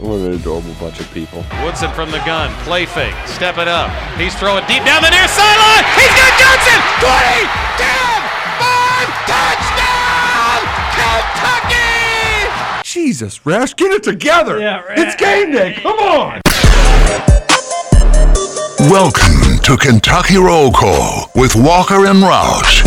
what an adorable bunch of people. Woodson from the gun. Play fake. Step it up. He's throwing deep down the near sideline. He's got Johnson. 20, 10, 5, touchdown! Kentucky! Jesus, Rash, get it together. Yeah, It's game day. Come on. Welcome to Kentucky Roll Call with Walker and Roush.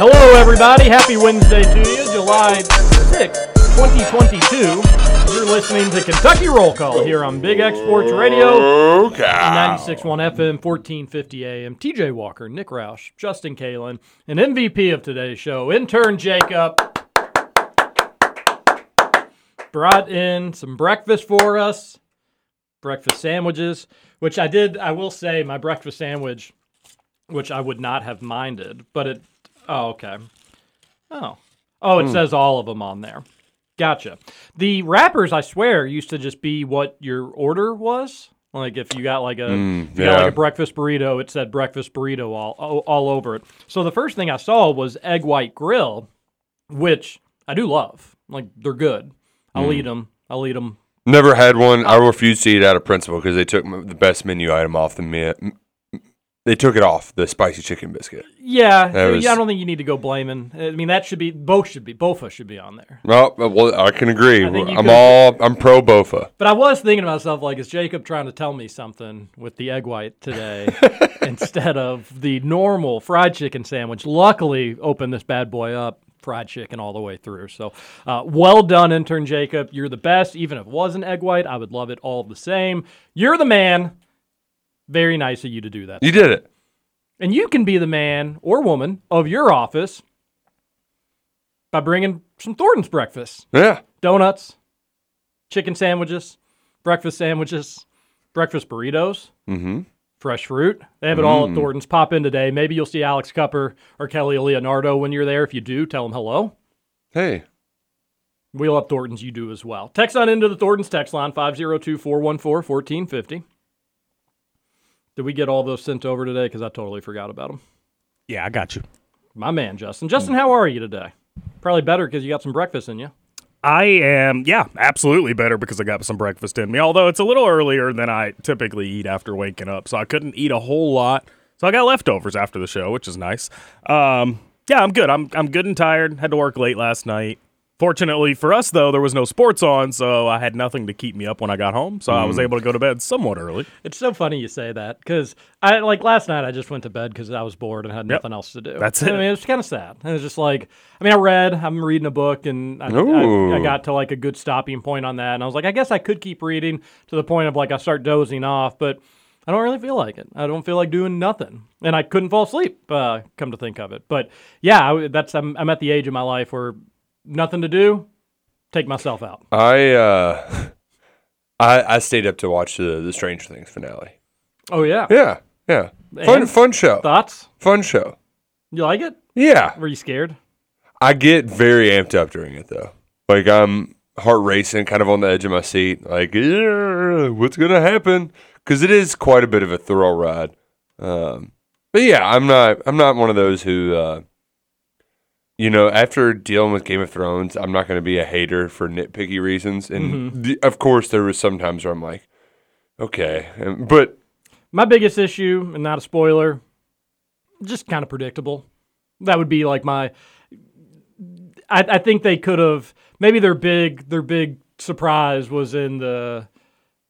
Hello, everybody. Happy Wednesday to you, July 6th, 2022. You're listening to Kentucky Roll Call here on Big X Sports Radio, Okay. 96.1 FM, 1450 AM. TJ Walker, Nick Roush, Justin Kalen, and MVP of today's show, intern Jacob. Brought in some breakfast for us, breakfast sandwiches, which I did, I will say, my breakfast sandwich, which I would not have minded, but it, oh, okay. Oh. Oh, it hmm. says all of them on there. Gotcha. The wrappers, I swear, used to just be what your order was. Like if you got like a, hmm, if you got yeah. like a breakfast burrito, it said breakfast burrito all, all all over it. So the first thing I saw was egg white grill, which I do love. Like they're good. I'll hmm. eat them. I'll eat them. Never had one. I refused to eat out of principle because they took the best menu item off the me- They took it off the spicy chicken biscuit. Yeah, That was- yeah. I don't think you need to go blaming. I mean, that should be both should be both should be on there. Well, uh, well, I can agree. I think you I'm all I'm pro Bofa. But I was thinking to myself, like, is Jacob trying to tell me something with the egg white today instead of the normal fried chicken sandwich? Luckily, opened this bad boy up, fried chicken all the way through. So, uh, well done, intern Jacob. You're the best. Even if it wasn't egg white, I would love it all the same. You're the man. Very nice of you to do that. You did it. And you can be the man or woman of your office by bringing some Thornton's breakfast Yeah. donuts, chicken sandwiches, breakfast sandwiches, breakfast burritos, Mm-hmm. fresh fruit. They have it all at Thornton's. Pop in today. Maybe you'll see Alex Cupper or Kelly Leonardo when you're there. If you do, tell them hello. Hey. Wheel up Thornton's. You do as well. Text on into the Thornton's text line 502 414 1450. Did we get all those sent over today? Because I totally forgot about them. Yeah, I got you. My man, Justin. Justin, how are you today? Probably better because you got some breakfast in you. I am, yeah, absolutely better because I got some breakfast in me. Although it's a little earlier than I typically eat after waking up, so I couldn't eat a whole lot. So I got leftovers after the show, which is nice. Um, yeah, I'm good. I'm I'm good and tired. Had to work late last night. Fortunately for us, though, there was no sports on, so I had nothing to keep me up when I got home. So I was able to go to bed somewhat early. It's so funny you say that because I like last night I just went to bed because I was bored and had Yep. nothing else to do. That's it. I it. mean, it's kind of sad. And it's just like I mean, I read. I'm reading a book and I, I, I got to like a good stopping point on that, and I was like, I guess I could keep reading to the point of like I start dozing off, but I don't really feel like it. I don't feel like doing nothing, and I couldn't fall asleep. Uh, come to think of it, but yeah, I, that's I'm, I'm at the age of my life where nothing to do. Take myself out. I uh, I I stayed up to watch the the Stranger Things finale. Oh yeah. Yeah. Yeah. Fun And? fun show. Thoughts? Fun show. You like it? Yeah. Were you scared? I get very amped up during it though. Like I'm heart racing, kind of on the edge of my seat. Like, "Yeah, what's gonna happen? Because it is quite a bit of a thrill ride. Um, but yeah, I'm not. I'm not one of those who, uh, you know, after dealing with Game of Thrones, I'm not going to be a hater for nitpicky reasons. And mm-hmm. the, of course, there was some times where I'm like, okay, but My biggest issue, and not a spoiler, just kind of predictable. That would be like my. I, I think they could have maybe their big their big surprise was in the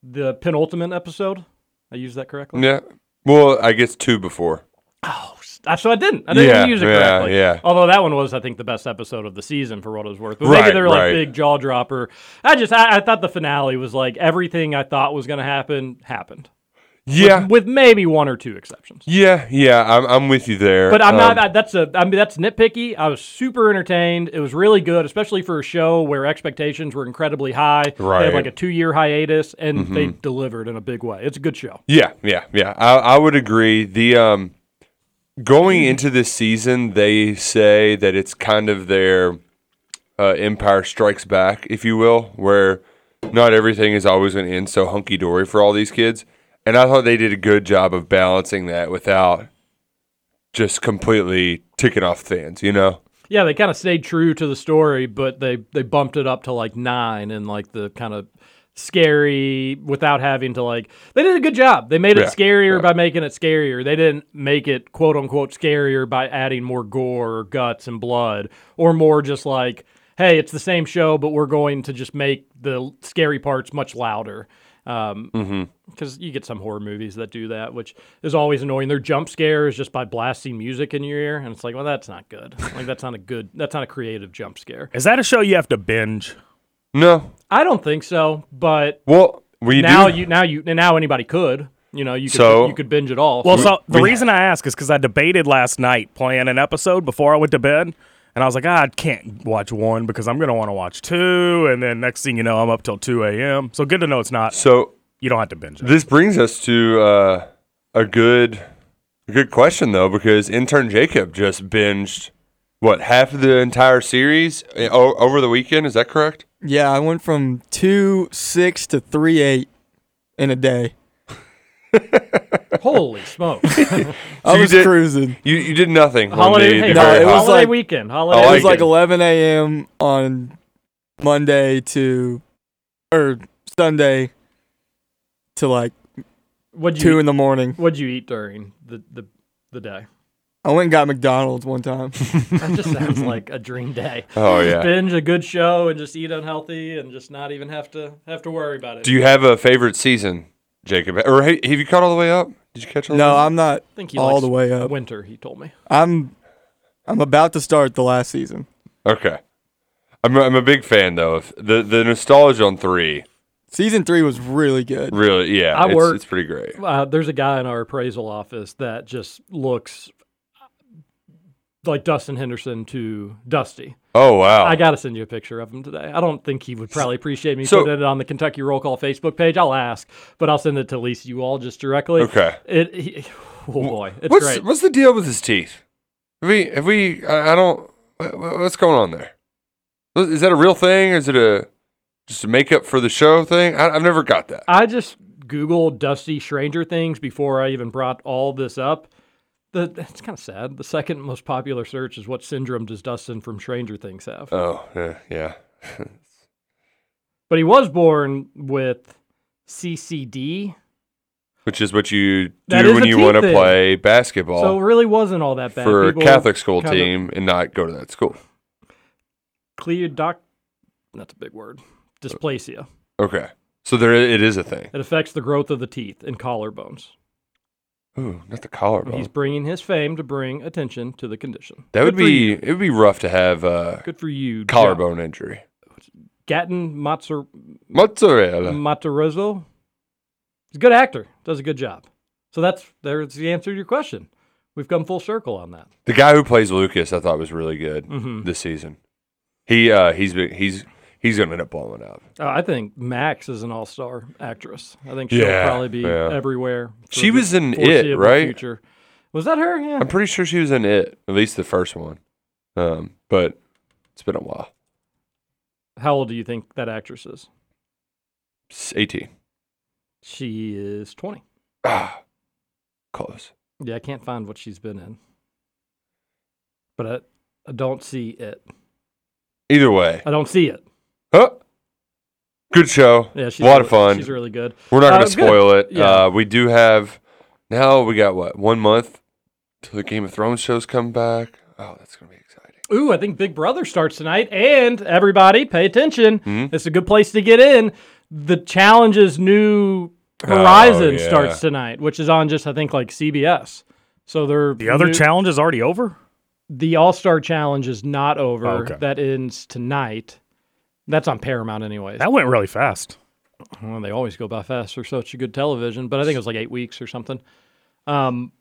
the penultimate episode. I used that correctly. Yeah. Well, I guess two before. That's so I didn't. I didn't Yeah, use it correctly. yeah. Although that one was, I think, the best episode of the season for what it was worth. But Right, maybe they were like right. big jaw dropper. I just, I, I thought the finale was like everything I thought was going to happen happened. Yeah. With, with maybe one or two exceptions. Yeah, yeah, I'm, I'm with you there. But I'm not. Um, I, that's a. I mean, that's nitpicky. I was super entertained. It was really good, especially for a show where expectations were incredibly high. Right, they had like a two year hiatus, and they Mhm. delivered in a big way. It's a good show. Yeah, yeah, yeah. I, I would agree. The um, going into this season, they say that it's kind of their uh, Empire Strikes Back, if you will, where not everything is always going to end so hunky dory for all these kids. And I thought they did a good job of balancing that without just completely ticking off fans. You know? Yeah, they kind of stayed true to the story, but they they bumped it up to like nine and like the kind of scary without having to like they did a good job. They made it Yeah, scarier by making it scarier. They didn't make it quote unquote scarier by adding more gore or guts and blood or more just like hey, it's the same show but we're going to just make the scary parts much louder. Um, Mhm. because you get some horror movies that do that, which is always annoying. Their jump scares just by blasting music in your ear, and it's like, well, that's not good. Like that's not a good. That's not a creative jump scare. Is that a show you have to binge? No. I don't think so. But Well, we now do. you now you now anybody could. You know, you could So- you could binge it all. Well, so the reason I ask is because I debated last night playing an episode before I went to bed, and I was like, ah, I can't watch one because I'm gonna want to watch two, and then next thing you know, I'm up till two a.m. So good to know it's not. So you don't have to binge it. This brings us to uh, a good, a good question though, because intern Jacob just binged what half of the entire series uh, over the weekend. Is that correct? Yeah, I went from two six to three eight in a day. Holy smokes! I you was did- cruising. You you did nothing. on Holiday- the- hey, the No, very it was hot- holiday like- weekend. I Holiday. it was like like 11 a.m. on Monday to or Sunday to like What'd you two eat- in the morning. What'd you eat during the the, the day? I went and got McDonald's one time. That just sounds like a dream day. Oh, Just yeah. binge a good show and just eat unhealthy and just not even have to have to worry about it. Do you have a favorite season, Jacob? Or have you caught all the way up? Did you catch all? no, the way? I'm not I think he all likes the way up. Winter, he told me. I'm I'm about to start the last season. Okay. I'm a, I'm a big fan though. of The the nostalgia on three. Season three was really good. Really, yeah, I it's, work- it's pretty great. Uh, there's a guy in our appraisal office that just looks like Dustin Henderson to Dusty. Oh wow. I got to send you a picture of him today. I don't think he would probably appreciate me So- putting it on the Kentucky Roll Call Facebook page. I'll ask, but I'll send it to at least you all just directly. Okay. It. He, oh boy, it's what's great. what's the deal with his teeth? Have we have we? I, I don't. what- what- What's going on there? Is that a real thing? Is it a just a makeup for the show thing? I, I've never got that. I just Googled Dusty Stranger Things before I even brought all this up. The, it's kind of sad. The second most popular search is what syndrome does Dustin from Stranger Things have? Oh yeah, yeah. But he was born with CCD, Which is what you do when you want to play basketball so it really wasn't all that bad. for a Catholic school team and not go to that school. Clear doc. That's a big word. Dysplasia. Okay, so there it is a thing. It affects the growth of the teeth and collarbones. Ooh, not the collarbone. He's bringing his fame to bring attention to the condition. That would be it would be rough to have uh, good for you. Collarbone injury. Gaten Matsur Mozzarella. Matarazzo. He's a good actor. Does a good job. So that's there's the answer to your question. We've come full circle on that. The guy who plays Lucas, I thought was really good Mhm. this season. He uh, he's been- he's he's gonna end up blowing up. Uh, I think Max is an all-star actress. I think she'll Yeah, probably be yeah. everywhere. She was in It, right? Future. Was that her? Yeah. I'm pretty sure she was in it, at least the first one. Um, but it's been a while. How old do you think that actress is? It's 18. She is 20. Ah, close. Yeah, I can't find what she's been in. But I, I don't see it. Either way, I don't see it. Huh? Good show. Yeah, she's a lot really, of fun. She's really good. We're not Uh, gonna good. spoil it. Yeah. Uh, we do have now. We got what one month till the Game of Thrones shows come back. Oh, that's gonna be exciting. Ooh, I think Big Brother starts tonight, and everybody, pay attention. Hmm? It's a good place to get in. The Challenge's new Horizon Oh, yeah. starts tonight, which is on just I think like CBS. So they're The other new- challenge is already over. The All Star Challenge is not over. Oh, okay. That ends tonight. That's on Paramount, anyways. That went really fast. Well, they always go by fast for such a good television, but I think it was like eight weeks or something. Um,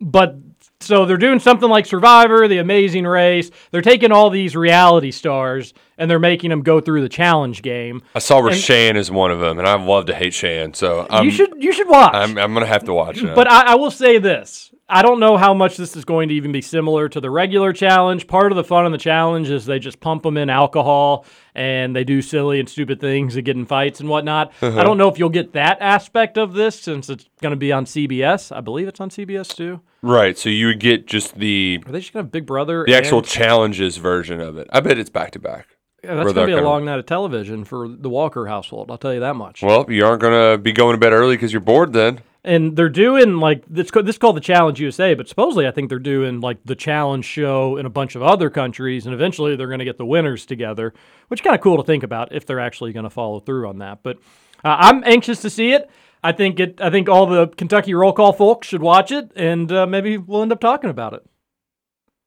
but so they're doing something like Survivor, The Amazing Race. They're taking all these reality stars and they're making them go through the challenge game. I saw where And- Shan is one of them, and I love to hate Shan. So I'm, you should you should watch. I'm, I'm gonna have to watch it. But I, I will say this. I don't know how much this is going to even be similar to the regular challenge. Part of the fun of the challenge is they just pump them in alcohol and they do silly and stupid things and get in fights and whatnot. Uh-huh. I don't know if you'll get that aspect of this since it's going to be on CBS. I believe it's on CBS too. right. So you would get just the Are they just going to have Big Brother? the actual challenges version of it. I bet it's back to back. Yeah, that's going to be a long night of television for the Walker household. I'll tell you that much. Well, you aren't gonna be going to bed early because you're bored then. And they're doing like this. This is called the Challenge USA, but supposedly I think they're doing like the challenge show in a bunch of other countries, and eventually they're going to get the winners together, which kind of cool to think about if they're actually going to follow through on that. But uh, I'm anxious to see it. I think it. I think all the Kentucky roll call folks should watch it, and uh, maybe we'll end up talking about it.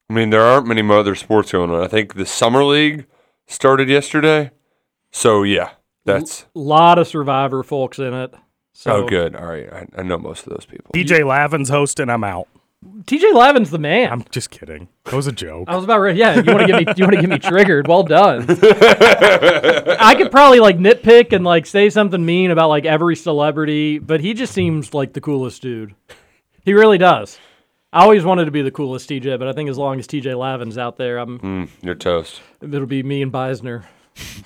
I mean, there aren't many other sports going on. I think the summer league started yesterday. So yeah, that's A lot of Survivor folks in it. So oh good. All right, I, I know most of those people. TJ Lavin's hosting. I'm out. TJ Lavin's the man. I'm just kidding. That was a joke. I was about ready. Yeah, you want to get me? You want to get me triggered? Well done. I could probably like nitpick and like say something mean about like every celebrity, but he just seems like the coolest dude. He really does. I always wanted to be the coolest TJ, but I think as long as TJ Lavin's out there, I'm. Mm, you're toast. It'll be me and Beisner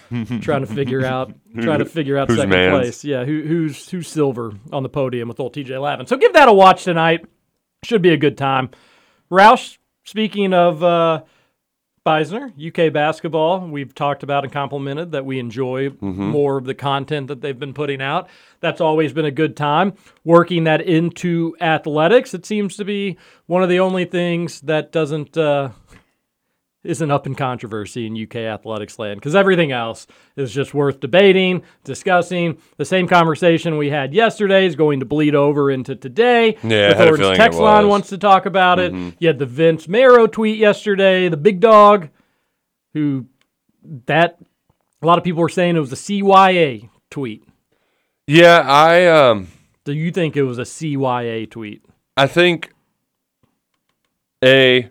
trying to figure out trying to figure out Who's second mans? place. Yeah, who, who's who's silver on the podium with old TJ Lavin. So give that a watch tonight. Should be a good time. Roush, speaking of uh, Beisner, UK basketball, we've talked about and complimented that we enjoy more of the content that they've been putting out. That's always been a good time. Working that into athletics, it seems to be one of the only things that doesn't uh, isn't up in controversy in UK athletics land because everything else is just worth debating, discussing. The same conversation we had yesterday is going to bleed over into today. Yeah, I had a Thornton's feeling it text line wants to talk about it. You had the Vince Marrow tweet yesterday, the big dog, who that a lot of people were saying it was a CYA tweet. Yeah, I um, Do you think it was a CYA tweet? I think a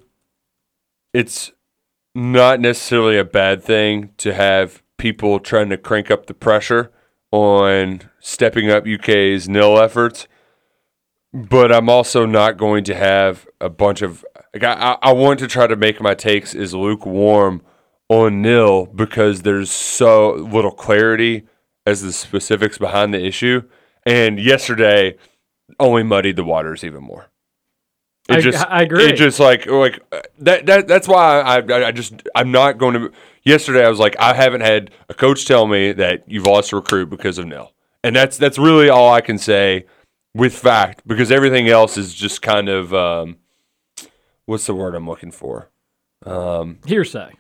it's not necessarily a bad thing to have people trying to crank up the pressure on stepping up UK's nil efforts. But I'm also not going to have a bunch of. Like I, I- want to try to make my takes as lukewarm on nil because there's so little clarity as the specifics behind the issue. And yesterday only muddied the waters even more. It I- just, I agree. It just like like that. That that's why I, I I just I'm not going to. Yesterday I was like I haven't had a coach tell me that you've lost a recruit because of nil, and that's that's really all I can say with fact because everything else is just kind of um, what's the word I'm looking for? Um, Hearsay.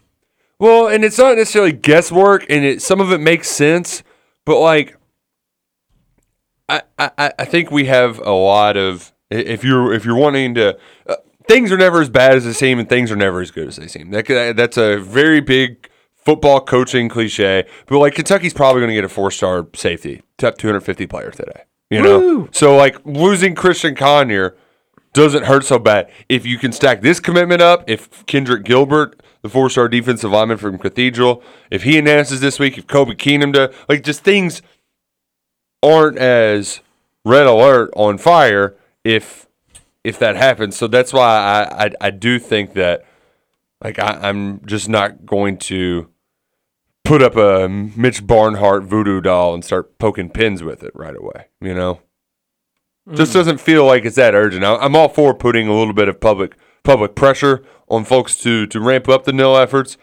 well, and it's not necessarily guesswork, and it some of it makes sense, but like, I I, I think we have a lot of if you're if you're wanting to. Uh, Things are never as bad as they seem, and things are never as good as they seem. That, that- that's a very big football coaching cliche. But like Kentucky's probably going to get a four star safety, top 250 player today. You know, Woo! so like losing Christian Conyer doesn't hurt so bad. If you can stack this commitment up, if Kendrick Gilbert, the four star defensive lineman from Cathedral, if he announces this week, if Kobe Keenum to like just things aren't as red alert on fire if if that happens. So that's why I I, I do think that like I, I'm just not going to put up a Mitch Barnhart voodoo doll and start poking pins with it right away. You know, just mm. doesn't feel like it's that urgent. I, I'm all for putting a little bit of public public pressure on folks to to ramp up the nil efforts,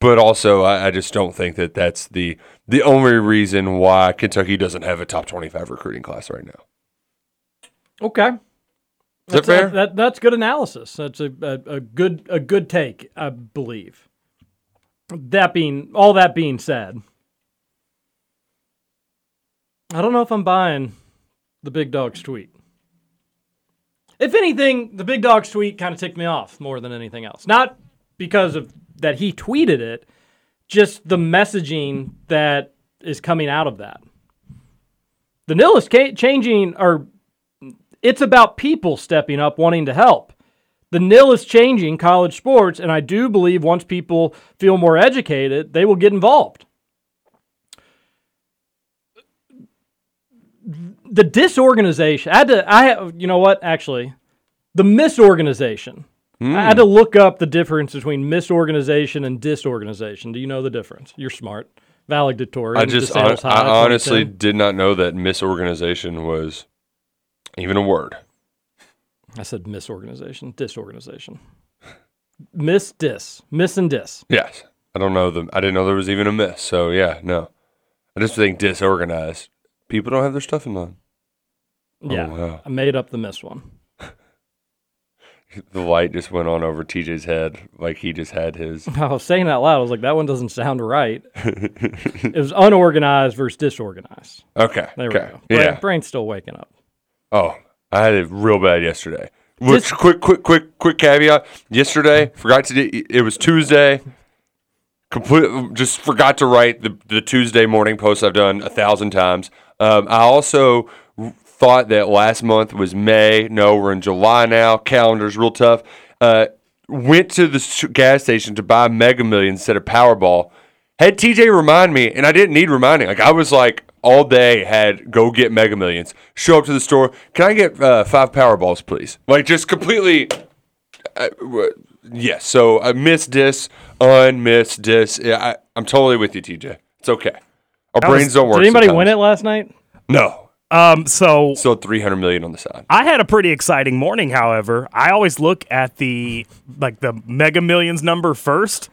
but also I, I just don't think that that's the the only reason why Kentucky doesn't have a top 25 recruiting class right now. Okay. That's fair? that, that's good analysis. That's a, a, a good a good take, I believe. That being all that being said, I don't know if I'm buying the big dog's tweet. If anything, the big dog's tweet kind of ticked me off more than anything else. Not because of that he tweeted it, just the messaging that is coming out of that. The nil is ca- changing, or it's about people stepping up wanting to help. The nil is changing college sports, and I do believe once people feel more educated, they will get involved. The disorganization, I had to, I have, you know what, actually, the misorganization. I had to hmm. look up the difference between misorganization and disorganization. Do you know the difference? You're smart. Valedictorian. I just, High, I honestly did not know that misorganization was even a word. I said misorganization, disorganization. Miss dis, miss and dis. Yes. I don't know the. I didn't know there was even a miss. So yeah, no. I just think disorganized. People don't have their stuff in line. Oh, yeah, Oh, wow. I made up the miss one. The light just went on over TJ's head, like he just had his. I was saying that loud. I was like, that one doesn't sound right. it was unorganized versus disorganized. Okay. There okay. we go. Brain, Yeah. brain's still waking up. Oh, I had it real bad yesterday. Which Just- quick, quick, quick, quick caveat. Yesterday, forgot to. do- It was Tuesday. Complete. Just forgot to write the the Tuesday morning post I've done a thousand times. Um, I also thought that last month was May. No, we're in July now. Calendar's real tough. Uh, went to the gas station to buy Mega Millions instead of Powerball. Had TJ remind me, and I didn't need reminding. Like I was like all day had go get Mega Millions. Show up to the store. Can I get uh, five Powerballs, please? Like just completely. Uh, w- yes. So I missed this, unmissed this. Yeah, I, I'm totally with you, TJ. It's okay. Our That was- brains don't work. Did anybody sometimes. win it last night? No. Um, so Still 300 million on the side. I had a pretty exciting morning, however. I always look at the like the Mega Millions number first.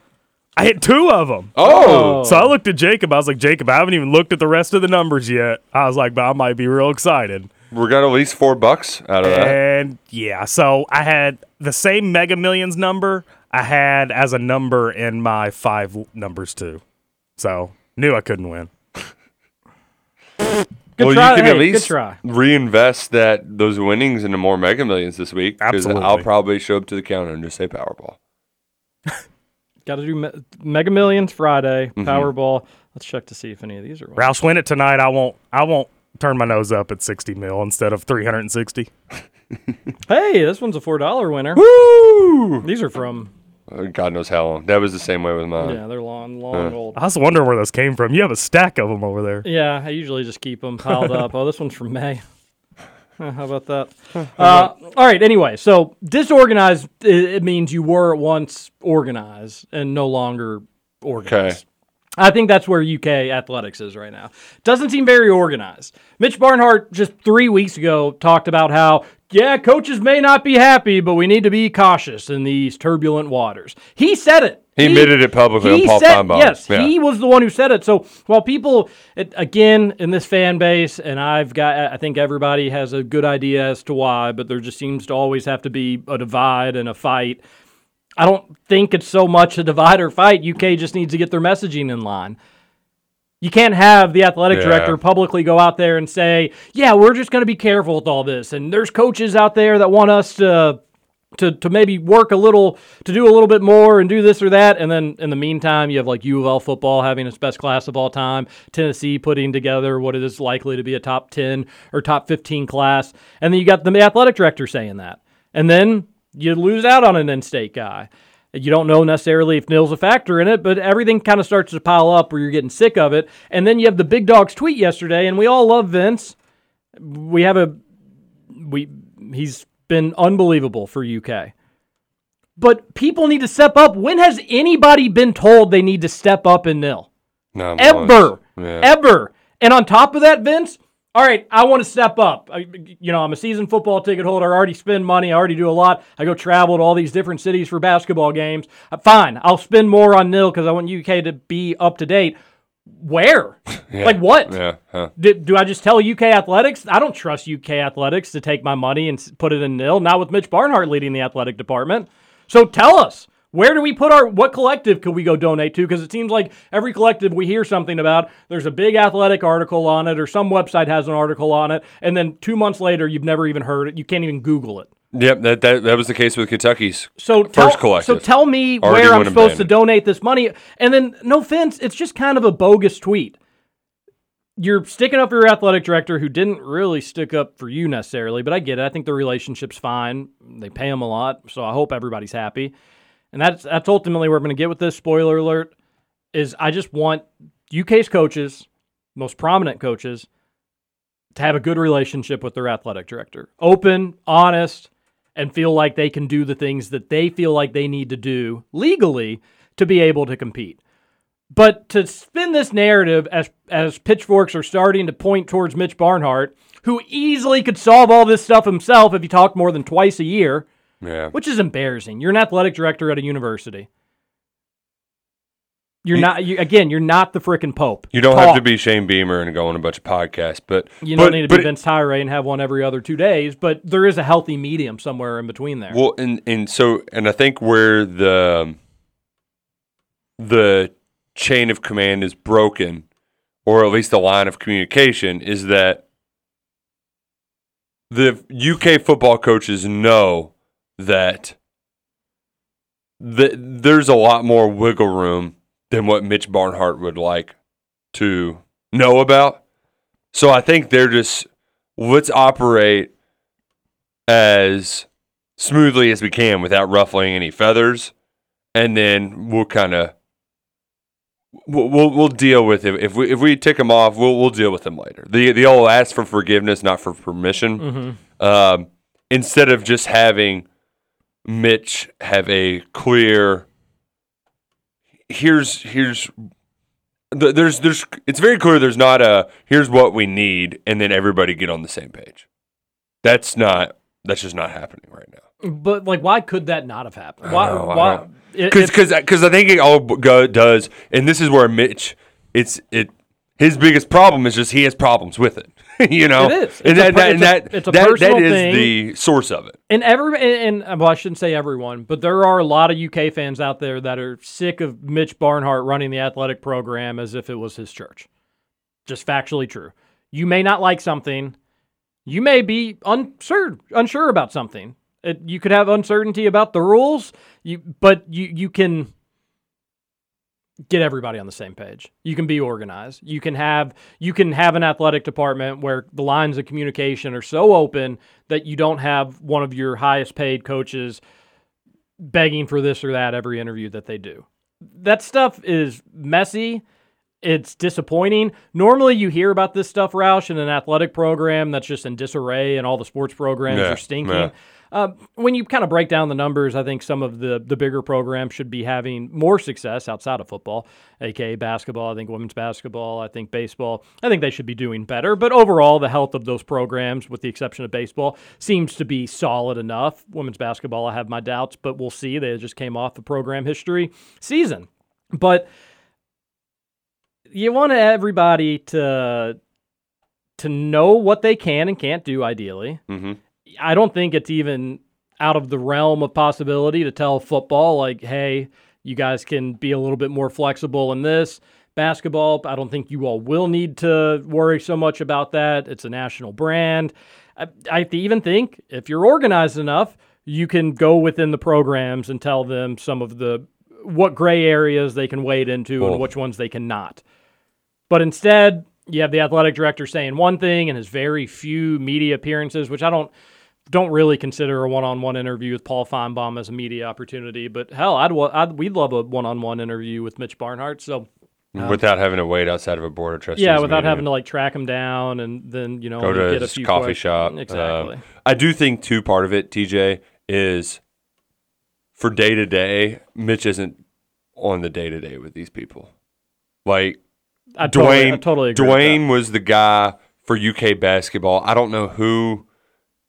I hit two of them. Oh. So I looked at Jacob. I was like, Jacob, I haven't even looked at the rest of the numbers yet. I was like, but I might be real excited. We got at least four bucks out of that. And yeah, so I had the same Mega Millions number I had as a number in my five numbers too. So knew I couldn't win. Good well, try. you can Hey, at least try. reinvest that those winnings into more Mega Millions this week. Because I'll probably show up to the counter and just say Powerball. Got to do me- Mega Millions Friday, Mm-hmm. Powerball. Let's check to see if any of these are. Won. Roush win it tonight. I won't. I won't turn my nose up at sixty mil instead of three hundred and sixty. Hey, this one's a four dollar winner. Woo! These are from Uh, God knows how long. That was the same way with mine. yeah, they're long, long old. I was wondering where those came from. You have a stack of them over there. Yeah, I usually just keep them piled up. Oh, this one's from May. How about that? Uh, all right. Anyway, so disorganized it, it means you were once organized and no longer organized. Okay. I think that's where UK athletics is right now. Doesn't seem very organized. Mitch Barnhart just three weeks ago talked about how, yeah, coaches may not be happy, but we need to be cautious in these turbulent waters. He said it. He admitted it publicly on he Paul said, Finebaum. Yes, Yeah. he was the one who said it. So while people, it, again, in this fan base, and I've got, I think everybody has a good idea as to why, but there just seems to always have to be a divide and a fight. I don't think it's so much a divide or fight. UK just needs to get their messaging in line. You can't have the athletic Yeah. director publicly go out there and say, "Yeah, we're just going to be careful with all this." And there's coaches out there that want us to to to maybe work a little to do a little bit more and do this or that and then in the meantime you have like U of L football having its best class of all time Tennessee putting together what it is likely to be a top 10 or top 15 class and then you got the athletic director saying that and then you lose out on an in-state guy you don't know necessarily if Nil's a factor in it, but everything kind of starts to pile up where you're getting sick of it. And then you have the big dog's tweet yesterday, and we all love Vince. We have a we he's been unbelievable for UK. But people need to step up. When has anybody been told they need to step up in nil? Not Ever. Yeah. Ever. And on top of that, Vince, all right, I want to step up. I, you know, I'm a season football ticket holder. I already spend money. I already do a lot. I go travel to all these different cities for basketball games. Uh, fine, I'll spend more on nil because I want UK to be up to date. Where? Yeah. Like what? Yeah. Huh. Do, do I just tell UK Athletics? I don't trust UK Athletics to take my money and put it in nil. Not with Mitch Barnhart leading the athletic department. So tell us, where do we put our what collective could we go donate to? Because it seems like every collective we hear something about, there's a big athletic article on it, or some website has an article on it, and then two months later, you've never even heard it. You can't even Google it. Yep. That, that that was the case with Kentucky's So first tell, collective. So tell me Already where I'm supposed to donate this money. And then, no offense, it's just kind of a bogus tweet. You're sticking up for your athletic director who didn't really stick up for you necessarily, but I get it. I think the relationship's fine. They pay him a lot, so I hope everybody's happy. And that's that's ultimately where I'm going to get with this. Spoiler alert: is I just want UK's coaches, most prominent coaches, to have a good relationship with their athletic director, open, honest, and feel like they can do the things that they feel like they need to do legally to be able to compete. But to spin this narrative as as pitchforks are starting to point towards Mitch Barnhart, who easily could solve all this stuff himself if he talked more than twice a year, yeah. which is embarrassing. You're an athletic director at a university. You're not you, again. You're not the frickin' pope. You don't have to be Shane Beamer and go on a bunch of podcasts, but You but, don't need to be Vince Tyre and have one every other two days, but there is a healthy medium somewhere in between there. Well, and and so and I think where the the chain of command is broken, or at least the line of communication, is that the UK football coaches know that the, there's a lot more wiggle room than what Mitch Barnhart would like to know about. So I think they're just let's operate as smoothly as we can without ruffling any feathers, and then we'll kind of we'll, we'll we'll deal with it if we if we tick them off. We'll we'll deal with them later. The the old ask for forgiveness, not for permission. Mhm. Um, instead of just having Mitch have a clear. Here's here's. There's there's it's very clear there's not a here's what we need and then everybody get on the same page. That's not that's just not happening right now. But like, why could that not have happened? Why? know, why? because because I think it all go, does, and this is where Mitch, it's it. His biggest problem is just he has problems with it. you know, It is. It's a that, per- that, it's a- that, it's a that- that is thing. the source of it. And every and, and well, I shouldn't say everyone, but there are a lot of UK fans out there that are sick of Mitch Barnhart running the athletic program as if it was his church. Just factually true. You may not like something. You may be unsure unsure about something. It, you could have uncertainty about the rules. You but you you can get everybody on the same page. You can be organized. You can have you can have an athletic department where the lines of communication are so open that you don't have one of your highest paid coaches begging for this or that every interview that they do. That stuff is messy. It's disappointing. Normally, you hear about this stuff, Roush, in an athletic program that's just in disarray, and all the sports programs Yeah, are stinking. yeah. Uh, when you kind of break down the numbers, I think some of the the bigger programs should be having more success outside of football, aka basketball. I think women's basketball. I think baseball. I think they should be doing better. But overall, the health of those programs, with the exception of baseball, seems to be solid enough. Women's basketball, I have my doubts, but we'll see. They just came off the program history season, but you want everybody to to know what they can and can't do ideally Mm-hmm. I don't think it's even out of the realm of possibility to tell football like, hey, you guys can be a little bit more flexible in this. Basketball, I don't think you all will need to worry so much about that. It's a national brand. I, I even think if you're organized enough, you can go within the programs and tell them some of the what gray areas they can wade into Cool. and which ones they cannot. But instead, you have the athletic director saying one thing and his very few media appearances, which I don't don't really consider a one-on-one interview with Paul Finebaum as a media opportunity. But hell, I'd, I'd we'd love a one-on-one interview with Mitch Barnhart. So um, without having to wait outside of a board of trustees. yeah, without meeting. having to like track him down and then you know go to get a few coffee questions. shop. Exactly. Um, I do think too. Part of it, TJ, is for day to day. Mitch isn't on the day to day with these people. Like I totally, Dwayne, I totally agree. Dwayne was the guy for UK basketball. I don't know who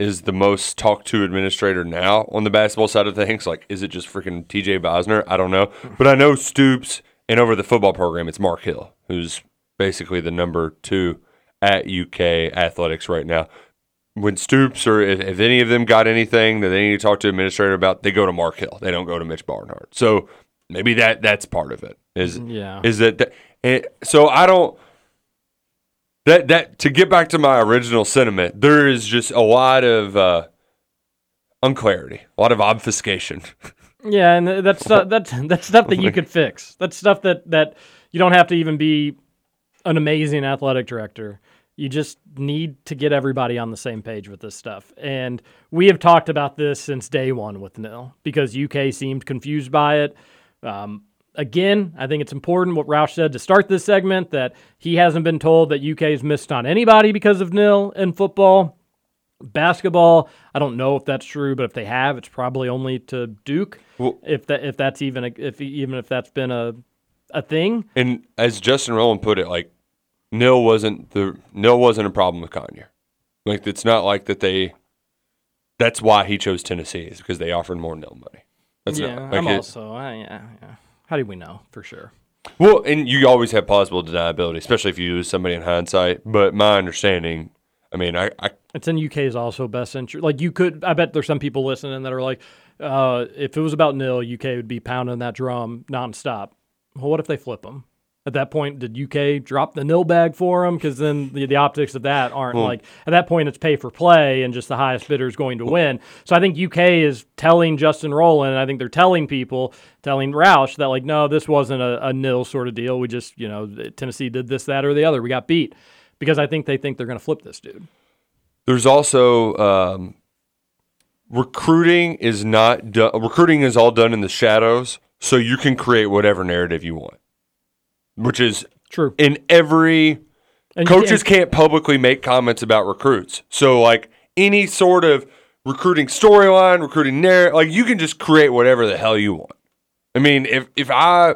is the most talked to administrator now on the basketball side of things. Like, is it just freaking TJ Beisner? I don't know, but I know Stoops, and over the football program, it's Mark Hill who's basically the number two at UK athletics right now. When Stoops or if, if any of them got anything that they need to talk to administrator about, they go to Mark Hill. They don't go to Mitch Barnhart. So maybe that that's part of it. Is Yeah. is that, that and so I don't that that to get back to my original sentiment, there is just a lot of uh, unclarity, a lot of obfuscation. Yeah, and that's stuff, that's that's stuff that you could fix. That's stuff that that you don't have to even be an amazing athletic director. You just need to get everybody on the same page with this stuff. And we have talked about this since day one with Nil because UK seemed confused by it. Um, again, I think it's important what Roush said to start this segment that he hasn't been told that UK's missed on anybody because of Nil in football. Basketball, I don't know if that's true, but if they have, it's probably only to Duke. Well- if that if that's even a, if even if that's been a a thing. And as Justin Rowland put it, like Nil wasn't the Nil wasn't a problem with Conyer. Like it's not like that they. That's why he chose Tennessee is because they offered more Nil money. That's yeah, not, like I'm it- also I, yeah, yeah. How do we know for sure? Well, and you always have plausible deniability, especially if you lose somebody in hindsight. But my understanding, I mean, I, I It's in UK's also best interest. Like you could, I bet there's some people listening that are like, uh, if it was about nil, UK would be pounding that drum nonstop. Well, what if they flip them? At that point, did UK drop the nil bag for him? Because then the, the optics of that aren't Well- like at that point it's pay for play and just the highest bidder is going to win. So I think UK is telling Justin Rowland, and I think they're telling people, telling Roush that like, no, this wasn't a, a nil sort of deal. We just, you know, Tennessee did this, that, or the other. We got beat because I think they think they're going to flip this dude. There's also um, recruiting is not done. Recruiting is all done in the shadows, so you can create whatever narrative you want, which is true in every. And coaches can't- can't publicly make comments about recruits, so like any sort of recruiting storyline, recruiting narrative, like you can just create whatever the hell you want. I mean, if if I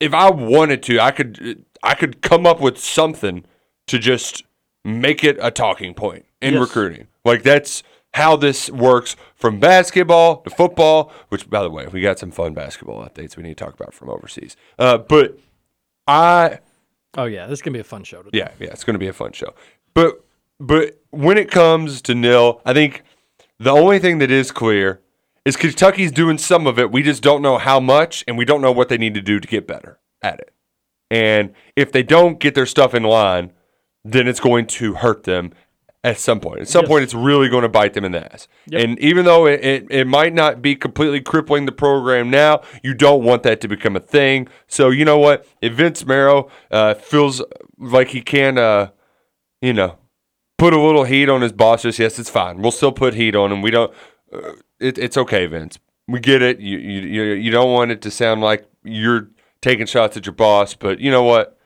if I wanted to, I could I could come up with something to just make it a talking point in Yes. recruiting. Like that's how this works from basketball to football. Which, by the way, we got some fun basketball updates we need to talk about from overseas. Uh, but I Oh yeah, this is gonna be a fun show today. yeah, yeah, it's going to be a fun show. But but when it comes to nil, I think the only thing that is clear is Kentucky's doing some of it. We just don't know how much, and we don't know what they need to do to get better at it. And if they don't get their stuff in line, then it's going to hurt them at some point. At some Yes. point, it's really going to bite them in the ass. Yep. And even though it, it, it might not be completely crippling the program now, you don't want that to become a thing. So, you know what? If Vince Marrow uh, feels like he can, uh, you know, put a little heat on his bosses, yes, it's fine. We'll still put heat on him. We don't. Uh, it, it's okay, Vince. We get it. You, you you you don't want it to sound like you're taking shots at your boss, but you know what?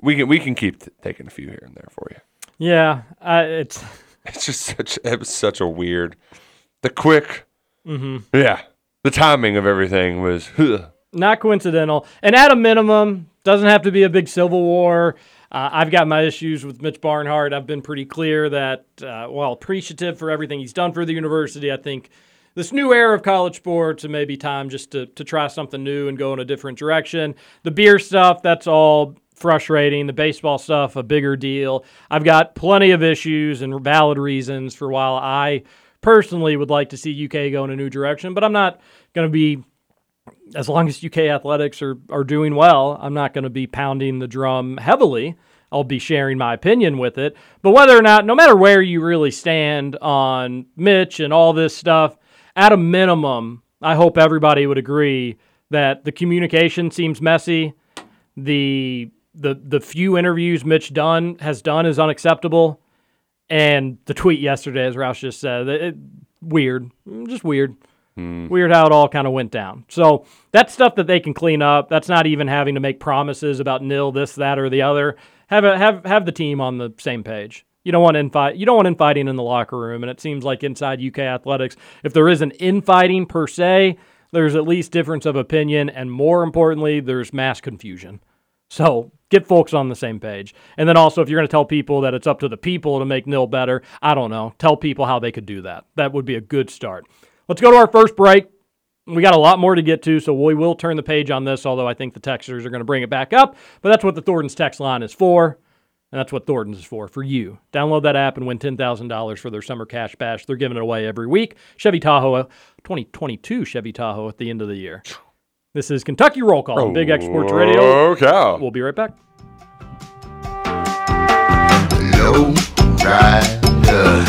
We can we can keep t- taking a few here and there for you. Yeah, I, it's It's just such it was such a weird, the quick, Mhm. yeah, the timing of everything was. Not coincidental. And at a minimum, doesn't have to be a big civil war. Uh, I've got my issues with Mitch Barnhart. I've been pretty clear that, uh, well, appreciative for everything he's done for the university. I think this new era of college sports, it may be time just to, to try something new and go in a different direction. The beer stuff, that's all frustrating. The baseball stuff, a bigger deal. I've got plenty of issues and valid reasons for why I personally would like to see UK go in a new direction, but I'm not going to be as long as UK athletics are, are doing well, I'm not going to be pounding the drum heavily. I'll be sharing my opinion with it. But whether or not, no matter where you really stand on Mitch and all this stuff, at a minimum, I hope everybody would agree that the communication seems messy. The the the few interviews Mitch Dunn has done is unacceptable. And the tweet yesterday, as Roush just said, it, it- weird, just weird. Hmm. Weird how it all kind of went down. So that's stuff that they can clean up. That's not even having to make promises about nil, this, that, or the other. Have a, have have the team on the same page. You don't want infight. You don't want infighting in the locker room. And it seems like inside UK athletics, if there isn't infighting per se, there's at least difference of opinion, and more importantly, there's mass confusion. So get folks on the same page. And then also, if you're going to tell people that it's up to the people to make nil better, I don't know. Tell people how they could do that. That would be a good start. Let's go to our first break. We got a lot more to get to, so we will turn the page on this, although I think the Texters are going to bring it back up. But that's what the Thornton's text line is for, and that's what Thornton's is for, for you. Download that app and win $10,000 for their summer cash bash. They're giving it away every week. Chevy Tahoe, 2022 Chevy Tahoe at the end of the year. This is Kentucky Roll Call on Big X Sports Radio. Oh, cow. We'll be right back. Low rider,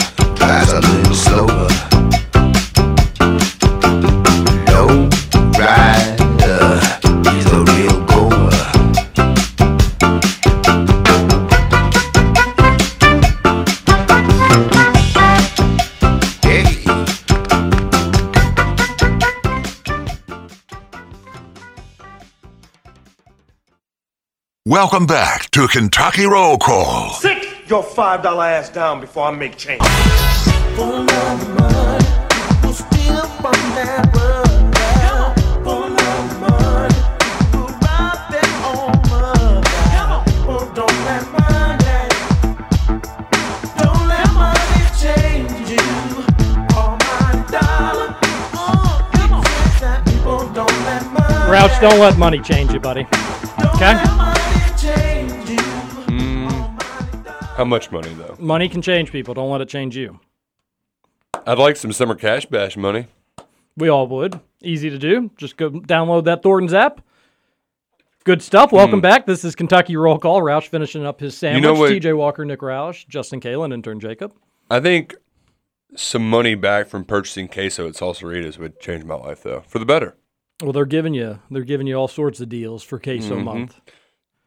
Welcome back to Kentucky Roll Call. Sit your five dollar ass down before I make change. Roush, don't let money change you, buddy. Okay? How much money though? Money can change people. Don't let it change you. I'd like some summer cash bash money. We all would. Easy to do. Just go download that Thornton's app. Good stuff. Welcome back. This is Kentucky Roll Call. Roush finishing up his sandwich. know what- TJ Walker, Nick Roush, Justin Kalen, intern Jacob. I think some money back from purchasing queso at Salsaritas would change my life though, for the better. Well, they're giving you they're giving you all sorts of deals for queso Mhm. month.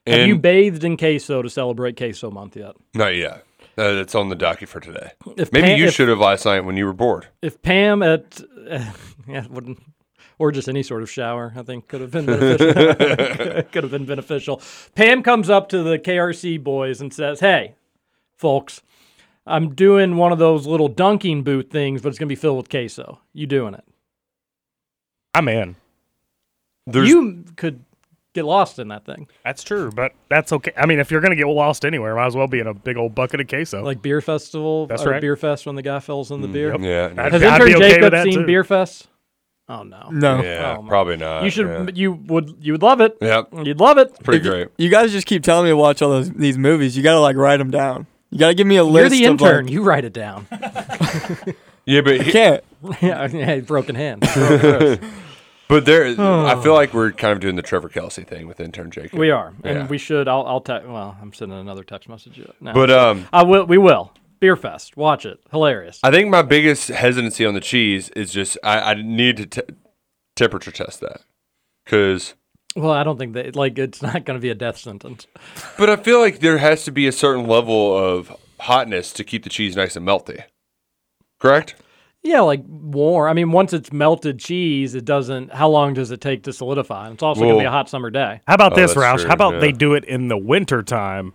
Have And you bathed in queso to celebrate queso month yet? not yet. Uh, that's on the docket for today. If Maybe Pam- you if- should have last night when you were bored. If Pam at yeah, wouldn't or just any sort of shower, I think could have been beneficial. could have been beneficial. Pam comes up to the KRC boys and says, "Hey, folks, I'm doing one of those little dunking boot things, but it's gonna be filled with queso. You doing it? I'm in. There's you could get lost in that thing, That's true, but that's okay. I mean, if you're gonna get lost anywhere, might as well be in a big old bucket of queso. like beer festival. That's or right. Beer fest when the guy falls in the mm, beer. Yep. Yeah. I'd- Has I'd intern okay Jacob seen too. Beer Fest? Oh no. No. Yeah, Oh, probably not. You should. yeah. You would. You would love it. Yep. You'd love it. Pretty If great. You guys just keep telling me to watch all those these movies. You gotta like write them down. You gotta give me a list. You're list. the of, intern. like- you write it down. Yeah, but I he- can't. yeah, yeah, broken hand. but there, I feel like we're kind of doing the Trevor Kelsey thing with intern Jacob. we are, Yeah. and we should. I'll. I'll text. Well, I'm sending another text message now. But um, I will. We will. Beer Fest. Watch it. Hilarious. I think my biggest hesitancy on the cheese is just I, I need to te- temperature test that because. well, I don't think that like it's not going to be a death sentence. But I feel like there has to be a certain level of hotness to keep the cheese nice and melty. Correct? Yeah, like warm. I mean, once it's melted cheese, it doesn't. How long does it take to solidify? And It's also going to be a hot summer day. How about Oh, this, that's Roush? true, How about yeah. they do it in the winter time,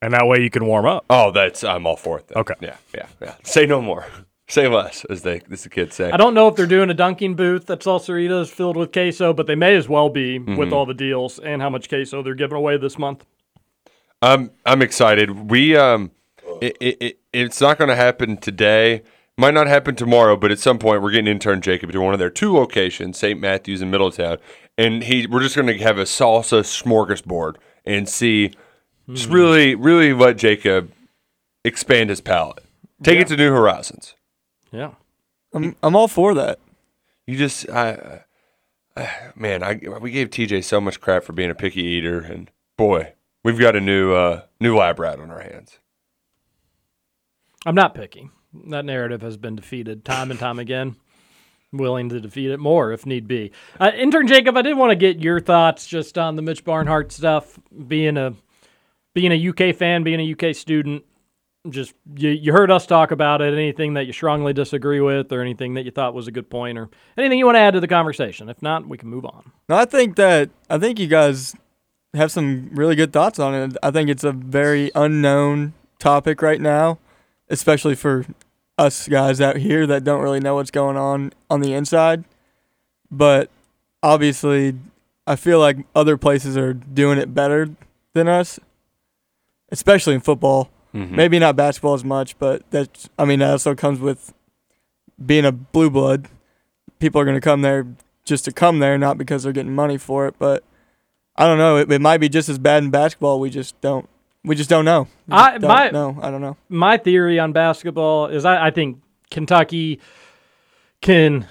and that way you can warm up. Oh, that's I'm all for it. Then. Okay. Yeah, yeah, yeah. Say no more. Say less, as they as the kids say. I don't know if they're doing a dunking booth at Salsaritas filled with queso, but they may as well be Mm-hmm. with all the deals and how much queso they're giving away this month. I'm I'm excited. We um, it, it, it it's not going to happen today. Might not happen tomorrow, but at some point we're getting intern Jacob to one of their two locations, St. Matthews and Middletown, and he we're just going to have a salsa smorgasbord and see, just really really let Jacob expand his palate, take it to new horizons. Yeah. I'm I'm all for that. You just I, I man, I we gave TJ so much crap for being a picky eater, and boy, we've got a new uh new lab rat on our hands. I'm not picky. That narrative has been defeated time and time again. Willing to defeat it more if need be. Uh, Intern Jacob, I did want to get your thoughts just on the Mitch Barnhart stuff. Being a being a UK fan, being a UK student, just you, you heard us talk about it. Anything that you strongly disagree with, or anything that you thought was a good point, or anything you want to add to the conversation. If not, we can move on. No, I think that I think you guys have some really good thoughts on it. I think it's a very unknown topic right now, especially for us guys out here that don't really know what's going on on the inside. But obviously, I feel like other places are doing it better than us, especially in football. Mm-hmm. Maybe not basketball as much, but that's I mean that also comes with being a blue blood. People are going to come there just to come there, not because they're getting money for it. But I don't know. It, it might be just as bad in basketball. We just don't. We just don't know. We I- don't my- know. I don't know. my theory on basketball is I, I think Kentucky can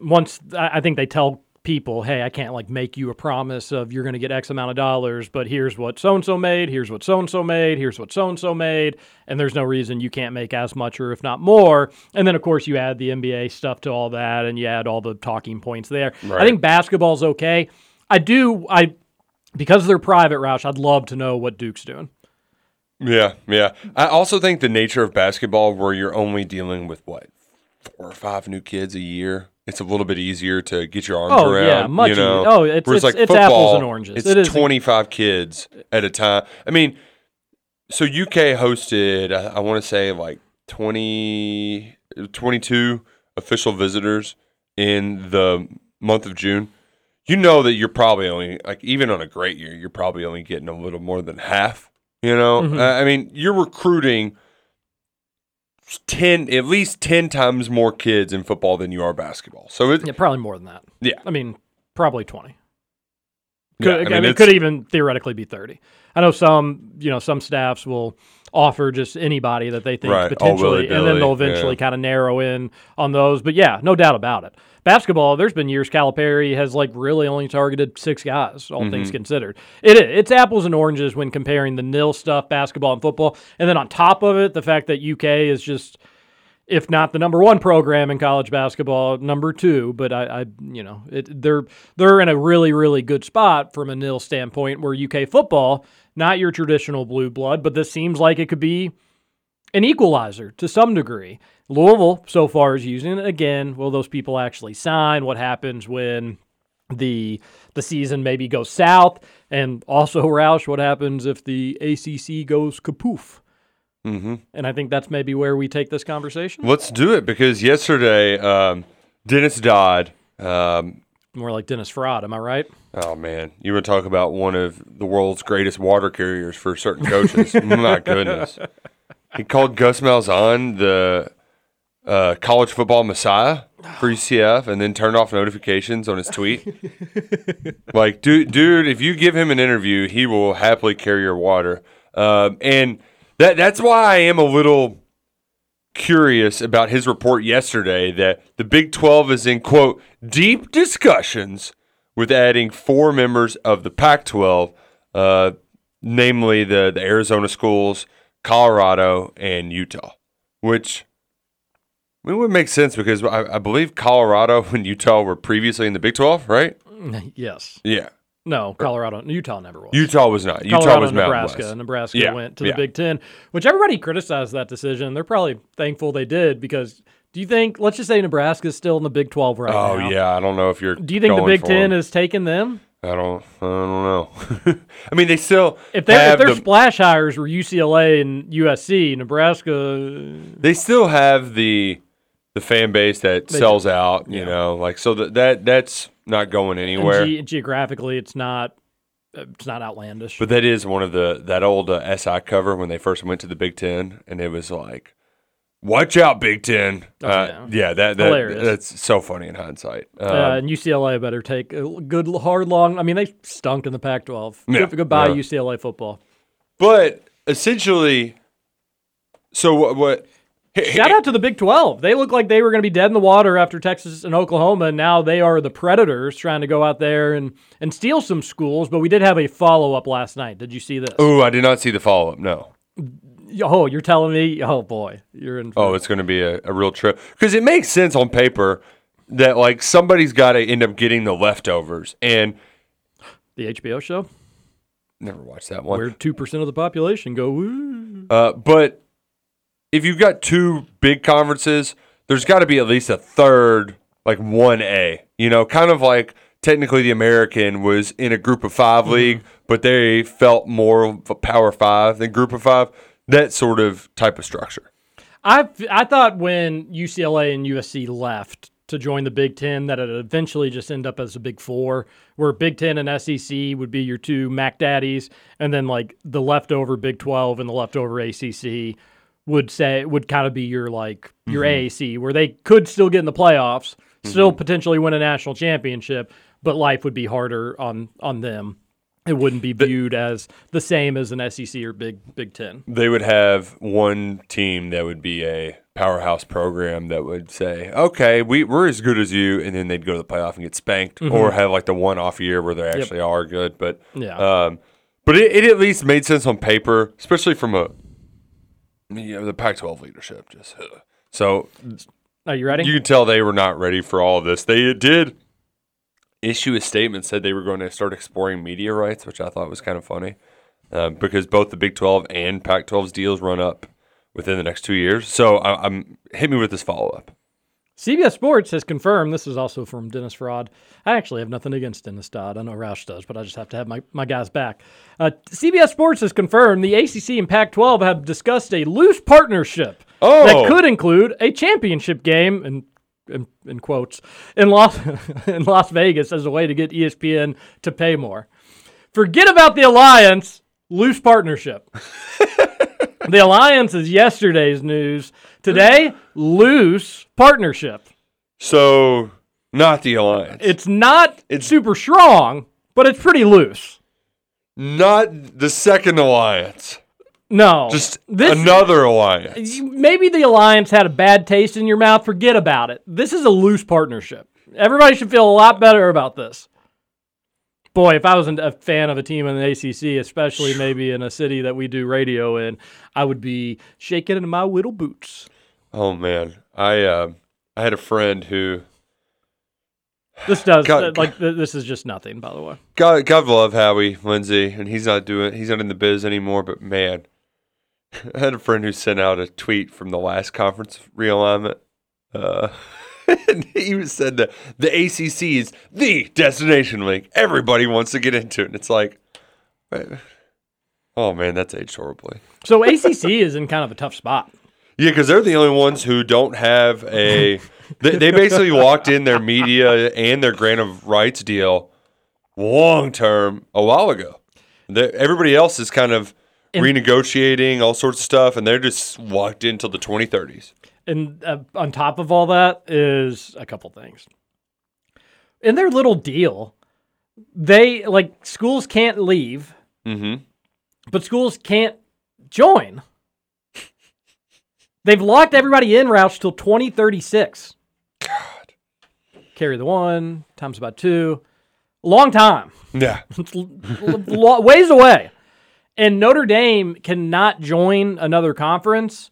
once I I think they tell people, hey, I can't like make you a promise of you're going to get X amount of dollars, but here's what so and so made, here's what so and so made, here's what so and so made, and there's no reason you can't make as much or if not more. And then of course you add the NBA stuff to all that, and you add all the talking points there. I Right. think basketball's okay. I do I because they're private, Roush. I'd love to know what Duke's doing. Yeah, yeah. I also think the nature of basketball, where you're only dealing with what four or five new kids a year, it's a little bit easier to get your arms Oh, around. yeah, much you know? easier. Oh, it's- Whereas, it's- like it's football, apples and oranges. It's It is- 25 kids at a time. I mean, so UK hosted, I, I want to say like 20, 22 official visitors in the month of June. You know that you're probably only like even on a great year, you're probably only getting a little more than half. You know, Mhm. Uh, I mean, you're recruiting ten, at least ten times more kids in football than you are basketball. So it, Yeah, probably more than that. Yeah. I mean, probably 20. Yeah, Could, I I mean, mean, it could even theoretically be 30. I know some, you know, some staffs will offer just anybody that they think Right. Oh, potentially, and then they'll eventually yeah. kind of narrow in on those. But yeah, no doubt about it. Basketball, there's been years Calipari has like really only targeted six guys, all things Mhm. considered. It is. It's apples and oranges when comparing the nil stuff, basketball and football, and then on top of it, the fact that UK is just if not the number one program in college basketball, number two. But I, I you know, it, they're they're in a really really good spot from a nil standpoint. Where UK football, not your traditional blue blood, but this seems like it could be an equalizer to some degree. Louisville so far is using it again. Will those people actually sign? What happens when the the season maybe goes south? And also, Roush, what happens if the ACC goes kapoof? Mm-hmm. And I think that's maybe where we take this conversation. let's do it because yesterday, um, Dennis Dodd. Um, More like Dennis Fraud, am I right? Oh man, you were talking about one of the world's greatest water carriers for certain coaches. My goodness, he called Gus Malzahn the uh, college football messiah for UCF, and then turned off notifications on his tweet. like, dude, dude, if you give him an interview, he will happily carry your water. Um, and that that's why I am a little curious about his report yesterday that the Big 12 is in quote deep discussions with adding four members of the Pac 12, uh, namely the, the Arizona schools, Colorado, and Utah, which I mean, would make sense because I, I believe Colorado and Utah were previously in the Big 12, right? yes. Yeah. No, Colorado, Utah never was. Utah was not. Utah Colorado was Mountain Nebraska. West. Nebraska Yeah, went to yeah. the Big Ten, which everybody criticized that decision. They're probably thankful they did because do you think, let's just say Nebraska is still in the Big 12 right oh now. yeah, I don't know if you're. Do you think the Big Ten them. is taking them? I don't. I don't know. I mean, they still If, they're, if their the, splash hires were UCLA and USC, Nebraska, they still have the the fan base that They sells out. You know, like so that that that's not going anywhere. ge- geographically, it's not uh, it's not outlandish. But that is one of the that old uh, SI cover when they first went to the Big Ten, and it was like, "Watch out, Big Ten. Oh, uh, yeah. yeah, that, that Hilarious. that's so funny in hindsight. Um, uh, and UCLA better take a good, hard, long. I mean, they stunk in the Pac-12. Yeah, Good- Goodbye, yeah. UCLA football. but essentially, so what? what Shout out to the Big 12. They look like they were going to be dead in the water after Texas and Oklahoma. And now they are the Predators trying to go out there and, and steal some schools. But we did have a follow up last night. Did you see this? Oh, I did not see the follow up. No. Oh, you're telling me? Oh, boy. You're in. Oh, it's going to be a, a real trip because it makes sense on paper that like somebody's got to end up getting the leftovers, and the HBO show? never watched that one. Where 2% of the population go, woo. Uh, but if you've got two big conferences, there's got to be at least a third, like one A. You know, kind of like technically the American was in a Group of 5 mm-hmm. league, but they felt more of a Power Five than Group of Five. That sort of type of structure. I I thought when UCLA and USC left to join the Big Ten that it eventually just end up as a Big Four, where Big Ten and SEC would be your two Mac Daddies, and then like the leftover Big Twelve and the leftover ACC would say would kind of be your like your Mhm. AAC, where they could still get in the playoffs, still potentially win a national championship, but life would be harder on on them. It wouldn't be viewed as the same as an SEC or Big Big Ten. They would have one team that would be a powerhouse program that would say, "Okay, we we're as good as you," and then they'd go to the playoff and get spanked, Mhm. or have like the one off year where they actually are good. But Yeah. um, but it, it at least made sense on paper, especially from a you know the Pac-12 leadership. Just so Are you ready? you can tell they were not ready for all of this. They did issue a statement said they were going to start exploring media rights, which I thought was kind of funny um, because both the Big 12 and Pac 12's deals run up within the next two years. So I, I'm hit me with this follow up. CBS Sports has confirmed. This is also from Dennis Fraud. I actually have nothing against Dennis Dodd. I know Roush does, but I just have to have my, my guys back. Uh, CBS Sports has confirmed the ACC and Pac 12 have discussed a loose partnership Oh. that could include a championship game, in, in, in quotes, in Las, in Las Vegas as a way to get ESPN to pay more. Forget about the alliance, loose partnership. the alliance is yesterday's news. Today, loose partnership. So not the alliance, It's not it's super strong, but it's pretty loose. not the second alliance, No. just this, another alliance. Maybe the alliance had a bad taste in your mouth. Forget about it. This is a loose partnership. Everybody should feel a lot better about this. Boy, if I wasn't a fan of a team in the ACC, especially maybe in a city that we do radio in, I would be shaking in my little boots. Oh man, I uh, I had a friend who This does God- like this is just nothing, by the way. God, God love Howie Lindsay, and he's not doing, he's not in the biz anymore. But man, I had a friend who sent out a tweet from the last conference realignment. Uh, and he said that the ACC is the destination league. Everybody wants to get into it, and it's like, eh, oh man, that's aged horribly. So ACC is in kind of a tough spot. Yeah, because they're the only ones who don't have a. they, they basically locked in their media and their grant of rights deal long term a while ago. they everybody else is kind of And- renegotiating all sorts of stuff, and they're just locked in till the 2030s. And uh, on top of all that is a couple things. In their little deal, they like schools can't leave, Mm-hmm. but schools can't join. They've locked everybody in routes till 2036. God. Carry the one, times about two. Long time. Yeah. It's l- l- ways away. And Notre Dame cannot join another conference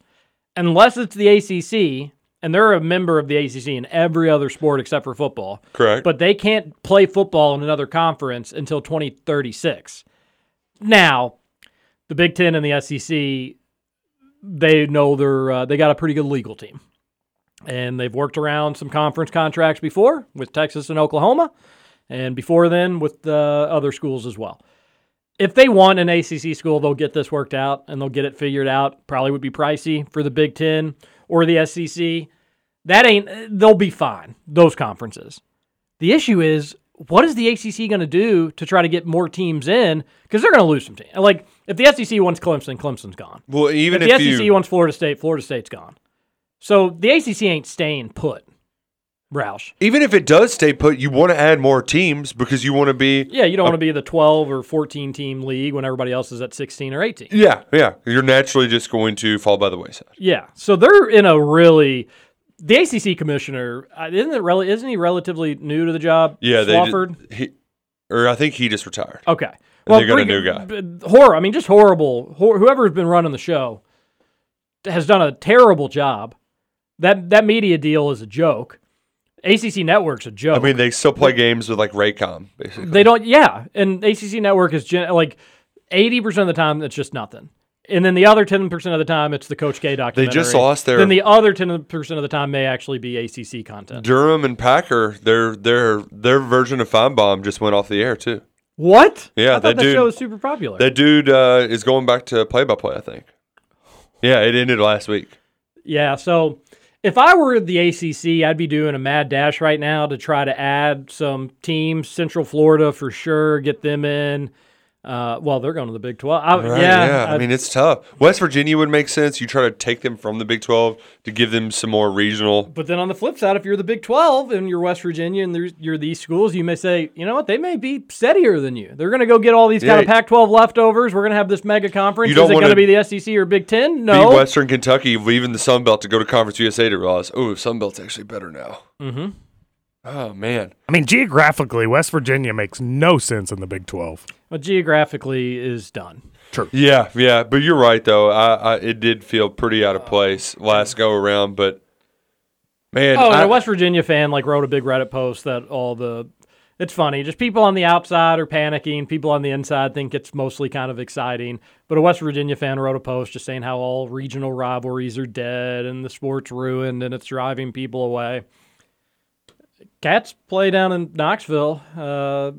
unless it's the ACC, and they're a member of the ACC in every other sport except for football. Correct. But they can't play football in another conference until 2036. Now, the Big Ten and the SEC, they know they're uh, they got a pretty good legal team, and they've worked around some conference contracts before with Texas and Oklahoma, and before then with the other schools as well. If they want an ACC school, they'll get this worked out and they'll get it figured out. Probably would be pricey for the Big Ten or the SEC. That ain't. They'll be fine. Those conferences. The issue is, what is the ACC going to do to try to get more teams in? Because they're going to lose some teams. Like if the SEC wants Clemson, Clemson's gone. Well, even if the if SEC you- wants Florida State, Florida State's gone. So the ACC ain't staying put. Roush. Even if it does stay put, you want to add more teams because you want to be. Yeah, you don't a- want to be the 12 or 14 team league when everybody else is at 16 or 18. Yeah, yeah. You're naturally just going to fall by the wayside. Yeah, so they're in a really the ACC commissioner uh, isn't it isn't he relatively new to the job? Yeah, they Swofford. did, he, or I think he just retired. Okay, And they got a new guy. b- Horror. I mean, just horrible. Hor- whoever's been running the show has done a terrible job. That that media deal is a joke. ACC Network's a joke. I mean, they still play games with like Raycom, basically. They don't. Yeah, and ACC Network is gen- like eighty percent of the time it's just nothing, and then the other ten percent of the time it's the Coach K documentary. They just lost their- Then the other ten percent of the time may actually be ACC content. Durham and Packer, their their their version of Finebaum just went off the air too. What? Yeah, I that that dude. show was super popular. That dude uh, is going back to play by play. I think. Yeah, it ended last week. Yeah, so if I were the ACC, I'd be doing a mad dash right now to try to add some teams. Central Florida for sure, get them in. Uh, well, they're going to the Big 12. I, Right, yeah, I, mean it's tough. West Virginia would make sense. You try to take them from the Big Twelve to give them some more regional. But then on the flip side, if you're the Big 12 and you're West Virginia and there's- you're these schools, you may say, you know what, they may be steadier than you. They're going to go get all these kind of Pac 12 leftovers. We're going to have this mega conference. You Is don't it going to be the SEC or Big 10? Beat No. Western Kentucky, leaving the Sun Belt to go to Conference USA to realize, oh, Sun Belt's actually better now. Mm-hmm. Oh man, I mean, geographically, West Virginia makes no sense in the Big 12. But geographically is done. True. Yeah, yeah, but you're right though. I, I it did feel pretty out of place last go around, but man, oh, and I, a West Virginia fan like wrote a big Reddit post that all the it's funny. Just people on the outside are panicking. People on the inside think it's mostly kind of exciting. But a West Virginia fan wrote a post just saying how all regional rivalries are dead and the sport's ruined and it's driving people away. Cats play down in Knoxville uh,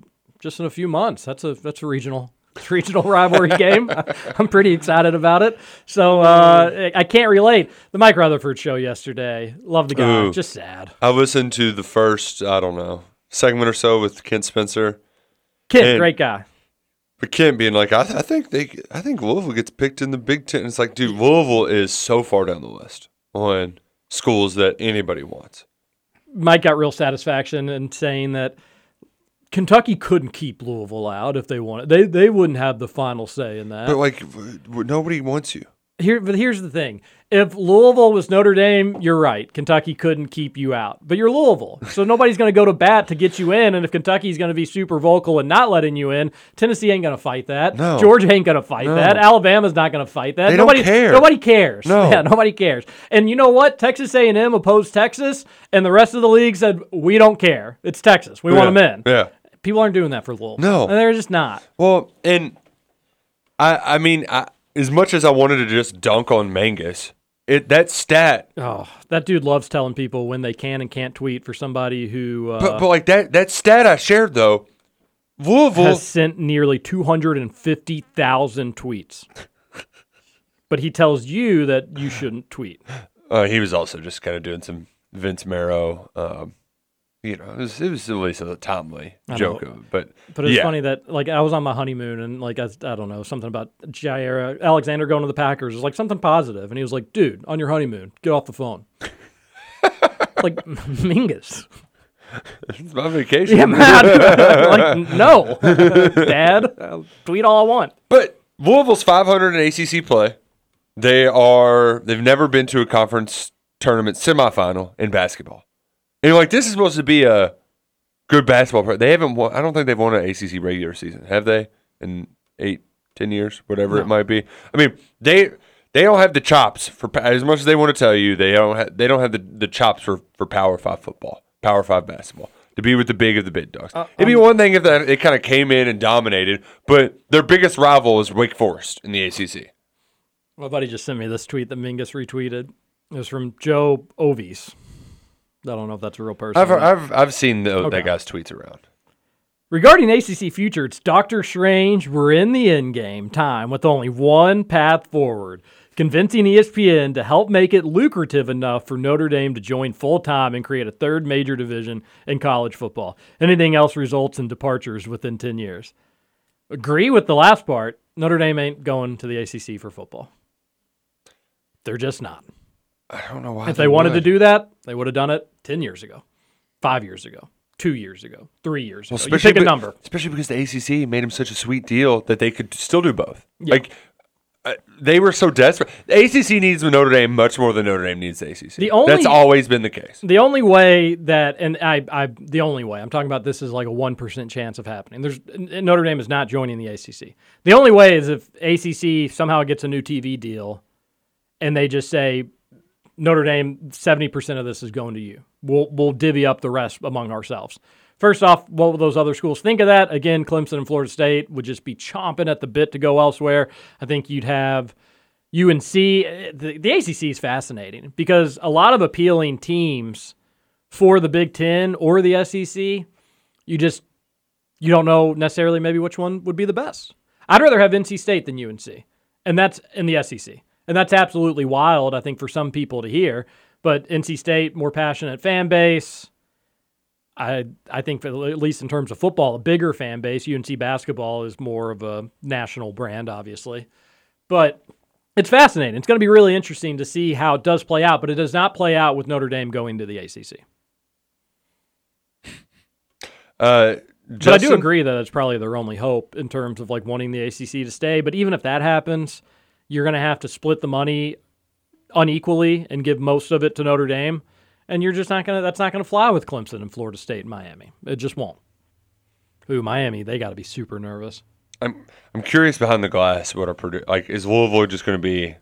just in a few months. That's a that's a regional regional rivalry game. I'm pretty excited about it. So uh, I can't relate. The Mike Rutherford show yesterday. Love the guy. Ooh. Just sad. I listened to the first, I don't know, segment or so with Kent Spencer. Kid, And- great guy. But Kent being like, I, I think they, I think Louisville gets picked in the Big Ten. It's like, dude, Louisville is so far down the list on schools that anybody wants. Mike got real satisfaction in saying that Kentucky couldn't keep Louisville out if they wanted. They they wouldn't have the final say in that. But like, nobody wants you. Here, but here's the thing: if Louisville was Notre Dame, you're right. Kentucky couldn't keep you out, but you're Louisville, so nobody's going to go to bat to get you in. And if Kentucky's going to be super vocal and not letting you in, Tennessee ain't going to fight that. No. Georgia ain't going to fight No. that. Alabama's not going to fight that. They don't nobody care. Nobody cares. No. Yeah, nobody cares. And you know what? Texas A&M opposed Texas, and the rest of the league said we don't care. It's Texas. We want them in. Yeah. People aren't doing that for Louisville. No. and they're just not. Well, and I, I mean, I, as much as I wanted to just dunk on Mangus, it that stat, Oh, that dude loves telling people when they can and can't tweet for somebody who uh, but, but like that that stat I shared though, Louisville. has sent nearly 250,000 tweets. but he tells you that you shouldn't tweet. Uh, he was also just kind of doing some Vince Marrow. Um, you know, it was, it was at least a timely joke of it. But But it's yeah. funny that like I was on my honeymoon and like I, I don't know something about Jaire uh, Alexander going to the Packers is like something positive and he was like, dude, on your honeymoon, get off the phone. like Mingus. It's my vacation. Yeah, man. like no, Dad, I'll tweet all I want. But Louisville's 500 in ACC play. They are. They've never been to a conference tournament semifinal in basketball. And you're like, this is supposed to be a good basketball. Pro- they haven't. Won, I don't think they've won an ACC regular season, have they? In eight, ten years, whatever it might be. I mean, they they don't have the chops for as much as they want to tell you. They don't. have. they don't have the, the chops for for Power Five football, Power Five basketball. To be with the big of the big dogs. Uh, It'd be um, one thing if that it kind of came in and dominated, but their biggest rival is Wake Forest in the ACC. My buddy just sent me this tweet that Mingus retweeted. It was from Joe Ovies. I don't know if that's a real person. I've I've I've seen the, Okay. that guy's tweets around. Regarding ACC future, it's Doctor Strange. We're in the end game time with only one path forward. Convincing ESPN to help make it lucrative enough for Notre Dame to join full time and create a third major division in college football. Anything else results in departures within 10 years. Agree with the last part. Notre Dame ain't going to the ACC for football. They're just not. I don't know why. If they wanted to do that, they would have done it 10 years ago, five years ago, two years ago, three years well, ago. You pick a number. especially because the ACC made him such a sweet deal that they could still do both. Yeah. Like uh, they were so desperate. The ACC needs Notre Dame much more than Notre Dame needs the ACC. The only- That's always been the case. The only way that, and I, I, the only way I'm talking about this is like a one percent chance of happening. There's Notre Dame is not joining the ACC. The only way is if ACC somehow gets a new TV deal, and they just say Notre Dame seventy percent of this is going to you. We'll we'll divvy up the rest among ourselves. First off, what will those other schools think of that? Again, Clemson and Florida State would just be chomping at the bit to go elsewhere. I think you'd have UNC. The, the ACC is fascinating because a lot of appealing teams for the Big Ten or the SEC, you just you don't know necessarily maybe which one would be the best. I'd rather have NC State than UNC, and that's in the SEC, and that's absolutely wild. I think for some people to hear, but NC State more passionate fan base. I I think that at least in terms of football, a bigger fan base. UNC basketball is more of a national brand, obviously, but it's fascinating. It's going to be really interesting to see how it does play out. But it does not play out with Notre Dame going to the ACC. Uh, but I do agree that it's probably their only hope in terms of like wanting the ACC to stay. But even if that happens, you're going to have to split the money unequally and give most of it to Notre Dame, and you're just not going to. That's not going to fly with Clemson and Florida State and Miami. It just won't. Ooh, Miami, they got to be super nervous. I'm I'm curious behind the glass what our Purdue like is Louisville just going to be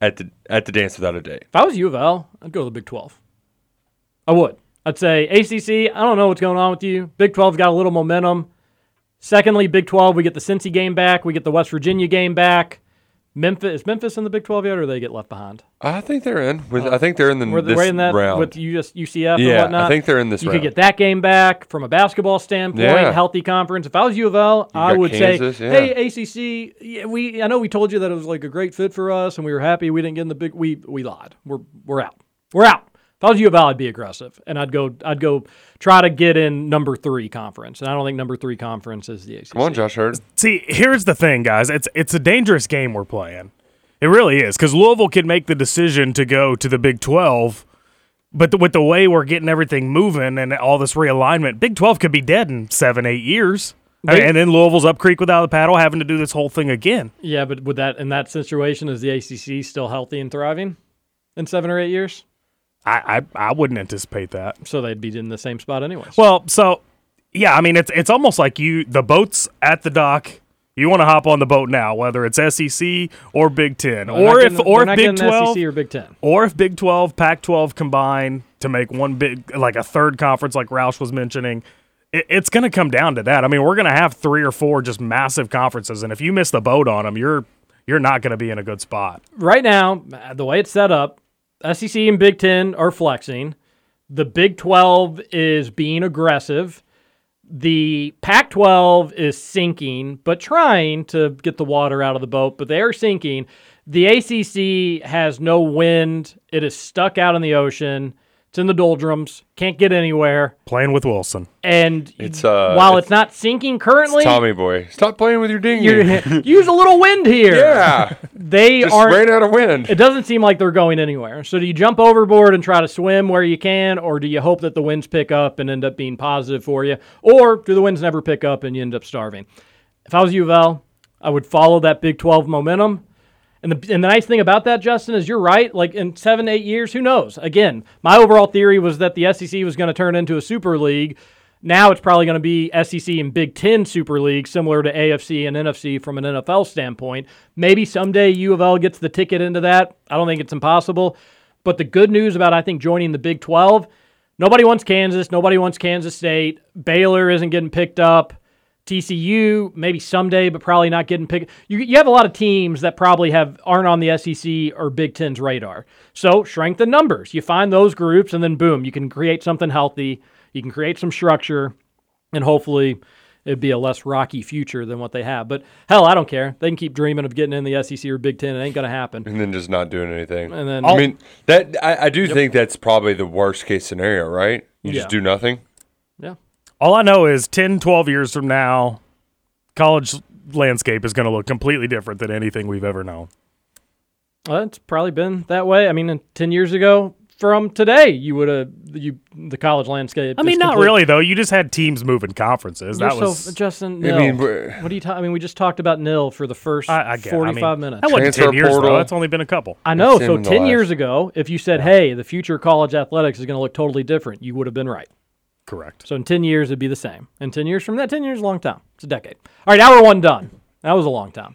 at the at the dance without a date? If I was U of L, I'd go to the Big 12. I would. I'd say ACC, I don't know what's going on with you. Big 12's got a little momentum. Secondly, Big 12, we get the Cincy game back. We get the West Virginia game back. Memphis is Memphis in the Big 12 yet, or they get left behind? I think they're in. With uh, I think they're in the Were they this right in that round. with US, UCF and Yeah, I think they're in this You round. could get that game back from a basketball standpoint, Yeah. healthy conference. If I was U of L, I would Kansas, say, yeah. "Hey, ACC, yeah, we I know we told you that it was like a great fit for us, and we were happy we didn't get in the big. We we lied. We're we're out. We're out." If I was U of L, I'd be aggressive, and I'd go I'd go try to get in number three conference, and I don't think number three conference is the ACC. Come on, Josh Heird. See, here's the thing, guys. It's it's a dangerous game we're playing. It really is because Louisville can make the decision to go to the Big Twelve, but the, with the way we're getting everything moving and all this realignment, Big Twelve could be dead in seven, eight years. They- and then Louisville's up creek without a paddle, having to do this whole thing again. Yeah, but with that in that situation, is the ACC still healthy and thriving in seven or eight years? I I, I wouldn't anticipate that. So they'd be in the same spot anyways. Well, so yeah, I mean it's it's almost like you the boat's at the dock. You want to hop on the boat now, whether it's SEC or Big Ten, They're or if getting- or if Big Twelve SEC or Big Ten. or if Big Twelve, Pac twelve combine to make one big like a third conference, like Roush was mentioning. It, it's going to come down to that. I mean, we're going to have three or four just massive conferences, and if you miss the boat on them, you're you're not going to be in a good spot. right now, uh, the way it's set up, SEC and Big Ten are flexing. The Big 12 is being aggressive. The Pac 12 is sinking, but trying to get the water out of the boat, but they are sinking. The ACC has no wind. It is stuck out in the ocean. It's in the doldrums. Can't get anywhere. Playing with Wilson. And It's, uh, while it's- it's, not sinking currently, Tommy boy, stop playing with your dinghy. use a little wind here. yeah, They aren't. ran out of wind. It doesn't seem like they're going anywhere. So do you jump overboard and try to swim where you can, or do you hope that the winds pick up and end up being positive for you, or do the winds never pick up and you end up starving? If I was U of L, I would follow that Big 12 momentum. And the, and the nice thing about that, Justin, is you're right. Like in seven, eight years, who knows? Again, my overall theory was that the SEC was going to turn into a super league. Now it's probably going to be SEC and Big Ten Super League, similar to AFC and NFC from an NFL standpoint. Maybe someday U of L gets the ticket into that. I don't think it's impossible. But the good news about, I think, joining the Big 12, nobody wants Kansas. Nobody wants Kansas State. Baylor isn't getting picked up. TCU maybe someday, but probably not getting picked. You, you have a lot of teams that probably have aren't on the SEC or Big Ten's radar. So shrink the numbers. You find those groups, and then boom, you can create something healthy. You can create some structure, and hopefully it'd be a less rocky future than what they have. But hell, I don't care. They can keep dreaming of getting in the SEC or Big Ten. It ain't gonna happen. and then just not doing anything. And then I mean that I, I do think that's probably the worst case scenario, right? You Yeah. just do nothing. yeah. All I know is 10, 12 years from now, college landscape is going to look completely different than anything we've ever known. Well, it's probably been that way. I mean, uh, ten years ago from today, you would have you the college landscape. I mean, not complete- really though. You just had teams moving conferences. You're That so was Justin. I mean, what are you talking? I mean, we just talked about nil for the first I, I get. I mean, forty-five minutes. That wasn't Transfer ten years portal. though. That's only been a couple. I know. It's So ten years ago, if you said, "Hey, the future of college athletics is going to look totally different," you would have been right. Correct. So in ten years, it'd be the same. And ten years from that, ten years is a long time. It's a decade. All right, hour one done. That was a long time.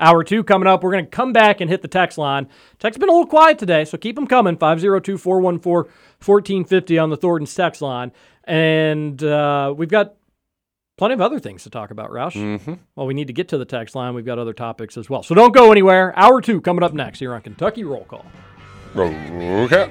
Hour two coming up. We're going to come back and hit the text line. Text has been a little quiet today, so keep them coming. 502 414 1450 on the Thornton's text line. And uh, we've got plenty of other things to talk about, Roush. Mm-hmm. Well, we need to get to the text line. We've got other topics as well. So don't go anywhere. Hour two coming up next here on Kentucky Roll Call. Okay.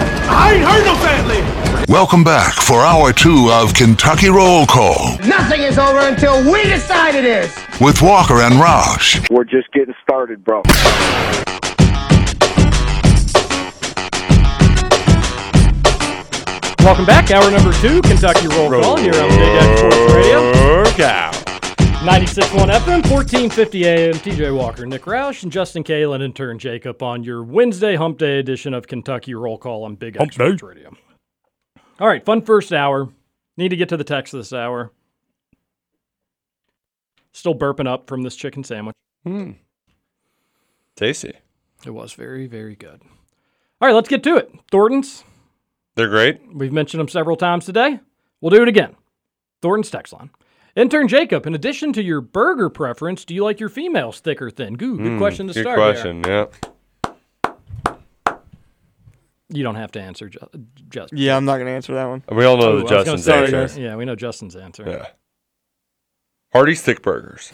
Welcome back for hour two of Kentucky Roll Call Nothing is over until we decide it is. with Walker and Roush. We're just getting started, bro. Welcome back. Hour number two, Kentucky Roll Call here on Big X Sports Radio. Cow. 96.1 FM, 1450 AM. TJ Walker, Nick Roush, and Justin Kalen, intern Jacob on your Wednesday Hump Day edition of Kentucky Roll Call on Big X Sports Radio. All right, fun first hour. Need to get to the text this hour. Still burping up from this chicken sandwich. Hmm. Tasty. It was very, very good. All right, let's get to it. Thornton's. They're great. We've mentioned them several times today. We'll do it again. Thornton's text line. Intern Jacob, in addition to your burger preference, do you like your females thick or thin? Goo, good Mm, question to good start. there. question. Yeah. You don't have to answer, Ju- Justin. Yeah, I'm not gonna answer that one. We all know the oh, I was gonna Justin's say, answer. Yeah, we know Justin's answer. Yeah. Hardee's thick burgers.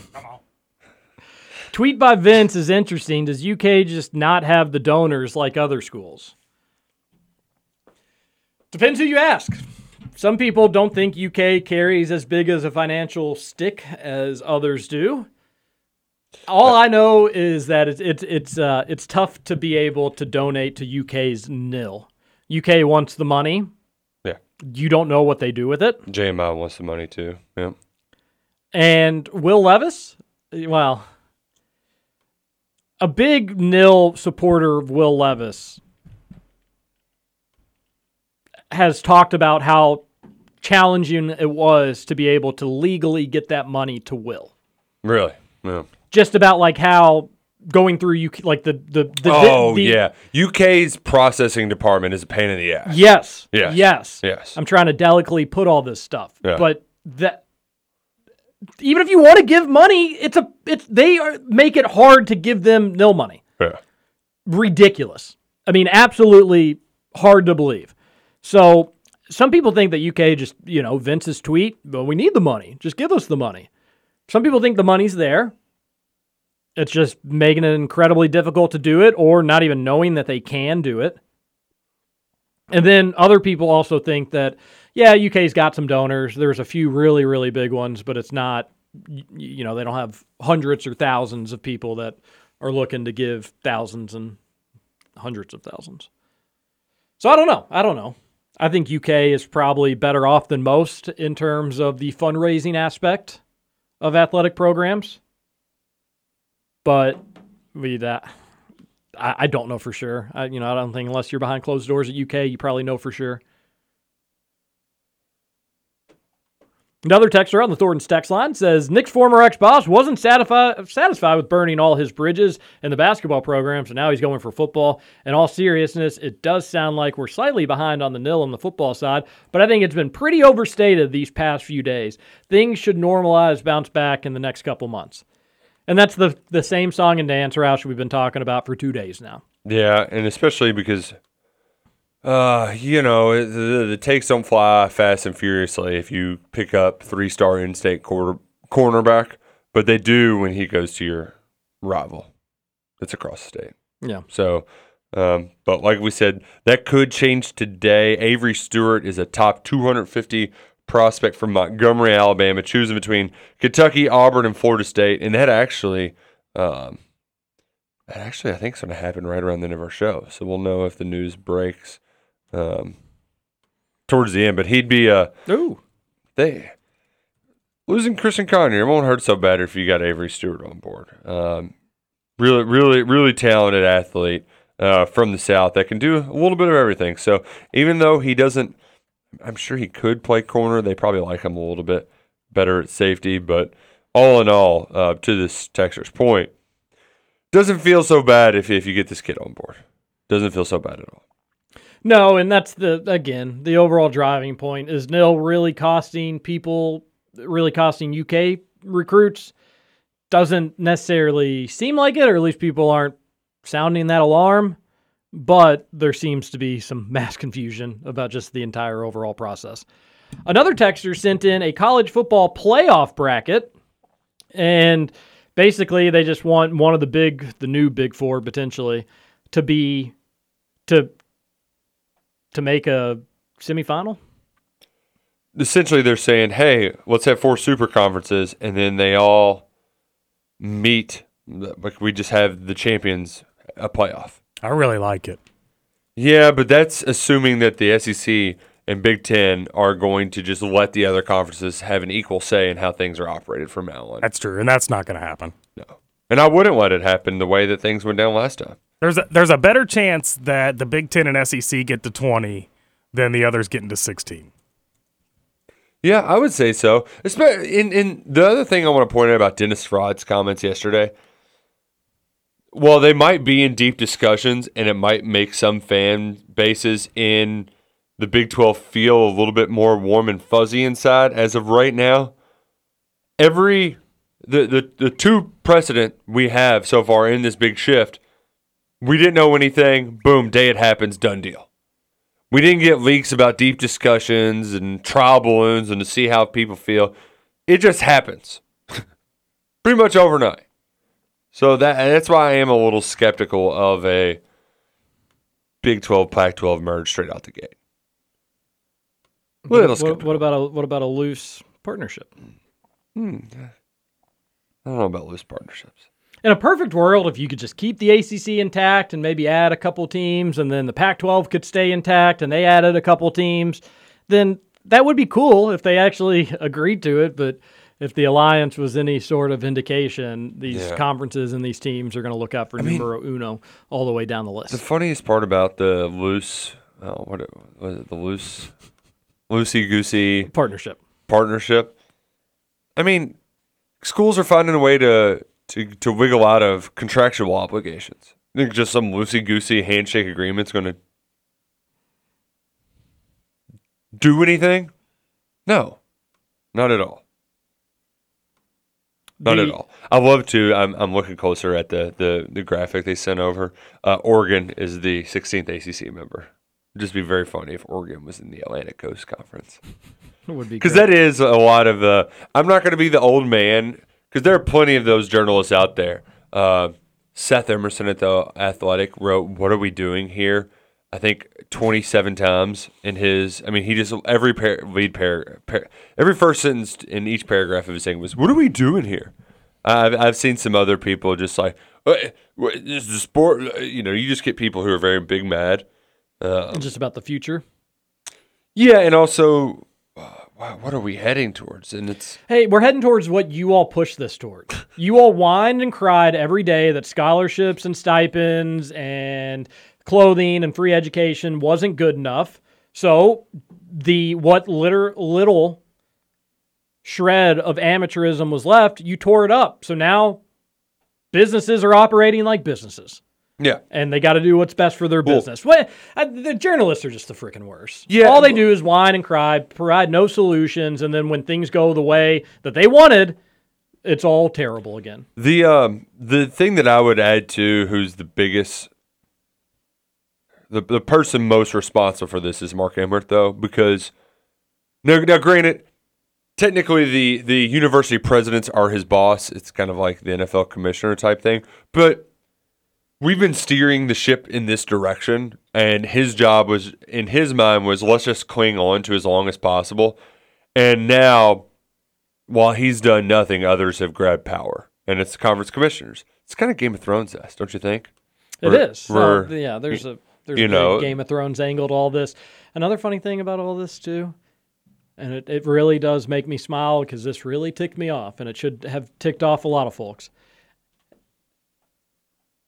Tweet by Vince is interesting. Does UK just not have the donors like other schools? Depends who you ask. Some people don't think UK carries as big as a financial stick as others do. All I know is that it's it's it's uh, it's tough to be able to donate to UK's nil. UK wants the money. Yeah. You don't know what they do with it. JMI wants the money too. Yeah. And Will Levis, well, a big nil supporter of Will Levis has talked about how challenging it was to be able to legally get that money to Will. Really? Yeah. Just about like how going through UK, like the the, the oh the- yeah. UK's processing department is a pain in the ass. Yes. Yes. Yes. Yes. I'm trying to delicately put all this stuff. Yeah. But that even if you want to give money, it's a it's they are make it hard to give them nil money. Yeah. Ridiculous. I mean, absolutely hard to believe. So some people think that UK just, you know, Vince's tweet, well, we need the money. Just give us the money. Some people think the money's there. It's just making it incredibly difficult to do it or not even knowing that they can do it. And then other people also think that, yeah, UK's got some donors. There's a few really, really big ones, but it's not, you know, they don't have hundreds or thousands of people that are looking to give thousands and hundreds of thousands. So I don't know. I don't know. I think UK is probably better off than most in terms of the fundraising aspect of athletic programs. But we that I, I don't know for sure. I, you know, I don't think unless you're behind closed doors at UK, you probably know for sure. Another texter on the Thornton's text line says Nick's former ex boss wasn't satisfied satisfied with burning all his bridges in the basketball program, so now he's going for football. In all seriousness, it does sound like we're slightly behind on the nil on the football side, but I think it's been pretty overstated these past few days. Things should normalize, bounce back in the next couple months. And that's the the same song and dance Roush we've been talking about for two days now. Yeah, and especially because, uh, you know, the, the takes don't fly fast and furiously if you pick up three star in state quarter, cornerback, but they do when he goes to your rival that's across the state. Yeah. So, um, but like we said, that could change today. Avery Stewart is a top 250 prospect from Montgomery, Alabama, choosing between Kentucky, Auburn, and Florida State. And that actually, um, that actually, I think is going to happen right around the end of our show. So we'll know if the news breaks um, towards the end. But he'd be a Ooh. they losing Christian Conyer. It won't hurt so bad if you got Avery Stewart on board. Um, really, really, really talented athlete uh, from the South that can do a little bit of everything. So even though he doesn't, I'm sure he could play corner. They probably like him a little bit better at safety. But all in all, uh, to this Texer's point, doesn't feel so bad if if you get this kid on board. Doesn't feel so bad at all. No, and that's the again the overall driving point is nil really costing people, really costing UK recruits. Doesn't necessarily seem like it, or at least people aren't sounding that alarm. But there seems to be some mass confusion about just the entire overall process. Another texter sent in a college football playoff bracket, and basically they just want one of the big, the new Big Four potentially to be to to make a semifinal? essentially they're saying, "Hey, let's have four super conferences, and then they all meet. Like we just have the champions a playoff." I really like it. Yeah, but that's assuming that the SEC and Big Ten are going to just let the other conferences have an equal say in how things are operated from now on. That's true, and that's not going to happen. No, and I wouldn't let it happen the way that things went down last time. There's a, there's a better chance that the Big Ten and SEC get to 20 than the others getting to 16. Yeah, I would say so. In in the other thing I want to point out about Dennis Fraud's comments yesterday. Well, they might be in deep discussions, and it might make some fan bases in the Big Twelve feel a little bit more warm and fuzzy inside. As of right now, every the the the two precedent we have so far in this big shift, we didn't know anything. Boom, day it happens, done deal. We didn't get leaks about deep discussions and trial balloons and to see how people feel. It just happens. Pretty much overnight. So that that's why I am a little skeptical of a Big 12 Pac 12 merge straight out the gate. Little What, skeptical. what about a what about a loose partnership? Hmm. I don't know about loose partnerships. In a perfect world, if you could just keep the ACC intact and maybe add a couple teams, and then the Pac 12 could stay intact and they added a couple teams, then that would be cool if they actually agreed to it. But if the alliance was any sort of indication, these Yeah. conferences and these teams are going to look out for mean- numero uno all the way down the list. The funniest part about the loose, oh, what was it? The loose, loosey goosey partnership. Partnership. I mean, schools are finding a way to to to wiggle out of contractual obligations. I think just some loosey goosey handshake agreement's going to do anything? No, not at all. Not at all. I love to. I'm, I'm looking closer at the, the, the graphic they sent over. Uh, Oregon is the 16th ACC member. It'd just be very funny if Oregon was in the Atlantic Coast Conference. It would be Because that is a lot of the. I'm not going to be the old man because there are plenty of those journalists out there. Uh, Seth Emerson at the Athletic wrote, "What are we doing here?" I think 27 times in his. I mean, he just every par- lead par, par every first sentence in each paragraph of his thing was, "What are we doing here?" I've I've seen some other people just like, "What- what- "This is a sport." You know, you just get people who are very big mad. Uh, just about the future. yeah, and also, uh, wow, what are we heading towards? And it's Hey, we're heading towards what you all push this towards. You all whined and cried every day that scholarships and stipends and clothing and free education wasn't good enough. So the what litter, little shred of amateurism was left, you tore it up. So now businesses are operating like businesses. yeah. And they got to do what's best for their business. What uh, the journalists are just the freaking worst. Yeah, all they do is whine and cry, provide no solutions, and then when things go the way that they wanted, it's all terrible again. The um the thing that I would add to who's the biggest the the person most responsible for this is Mark Emmert though because now, now granted technically the the university presidents are his boss it's kind of like the NFL commissioner type thing but we've been steering the ship in this direction and his job was in his mind was let's just cling on to as long as possible and now while he's done nothing, others have grabbed power, and it's the conference commissioners. It's kind of Game of Thrones esque, don't you think? It Where- is. where, Well, yeah, there's a there's you know- Game of Thrones angle to all this. Another funny thing about all this too, and it, it really does make me smile because this really ticked me off, and it should have ticked off a lot of folks.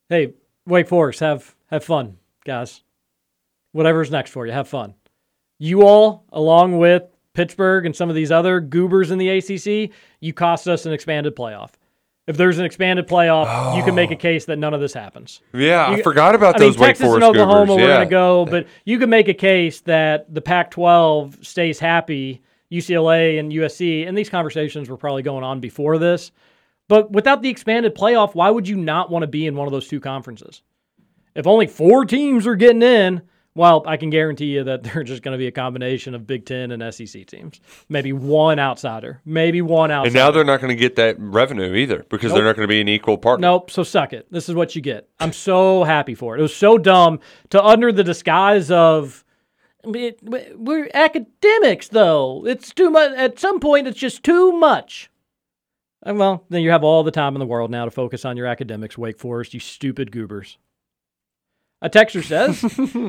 Hey, Wake Forest, have have fun, guys. Whatever's next for you, have fun. You all, along with Pittsburgh and some of these other goobers in the ACC, you cost us an expanded playoff. If there's an expanded playoff, you can make a oh. case that none of this happens. Yeah, I forgot about I those mean, Wake Texas Forest and Oklahoma, Goobers, we're yeah. going to go, but you can make a case that the Pac-12 stays happy, UCLA and USC, and these conversations were probably going on before this. But without the expanded playoff, why would you not want to be in one of those two conferences? If only four teams are getting in, Well, I can guarantee you that they're just going to be a combination of Big Ten and SEC teams. Maybe one outsider. Maybe one outsider. And now they're not going to get that revenue either because they're not going to be an equal partner. Nope. So suck it. This is what you get. I'm so happy for it. It was so dumb to under the disguise of "It- we're academics, though. It's too much. At some point, it's just too much. And well, then you have all the time in the world now to focus on your academics, Wake Forest, you stupid goobers. A texter says,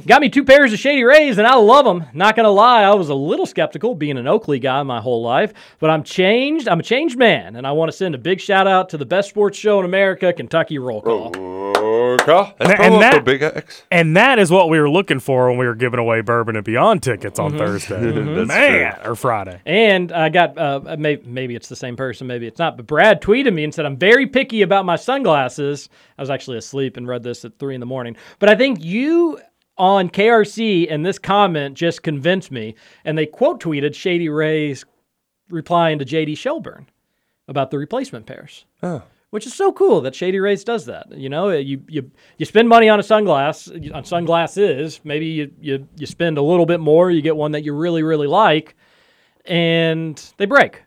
Got me two pairs of Shady Rays and I love them. Not going to lie, I was a little skeptical being an Oakley guy my whole life, but I'm changed. I'm a changed man, and I want to send a big shout out to the best sports show in America, Kentucky Roll Call. Oh, Call. That's And promo that- code Big X. And that is what we were looking for when we were giving away Bourbon and Beyond tickets on Mhm. Thursday. Mhm. Man, or Friday. And I got, uh, maybe, maybe it's the same person, maybe it's not, but Brad tweeted me and said, I'm very picky about my sunglasses. I was actually asleep and read this at three in the morning. But I think you on KRC and this comment just convinced me. And they quote tweeted Shady Ray's replying to JD Shelburne about the replacement pairs. Oh. Which is so cool that Shady Rays does that. You know, you you you spend money on a sunglass on sunglasses. Maybe you, you you spend a little bit more. You get one that you really really like, and they break.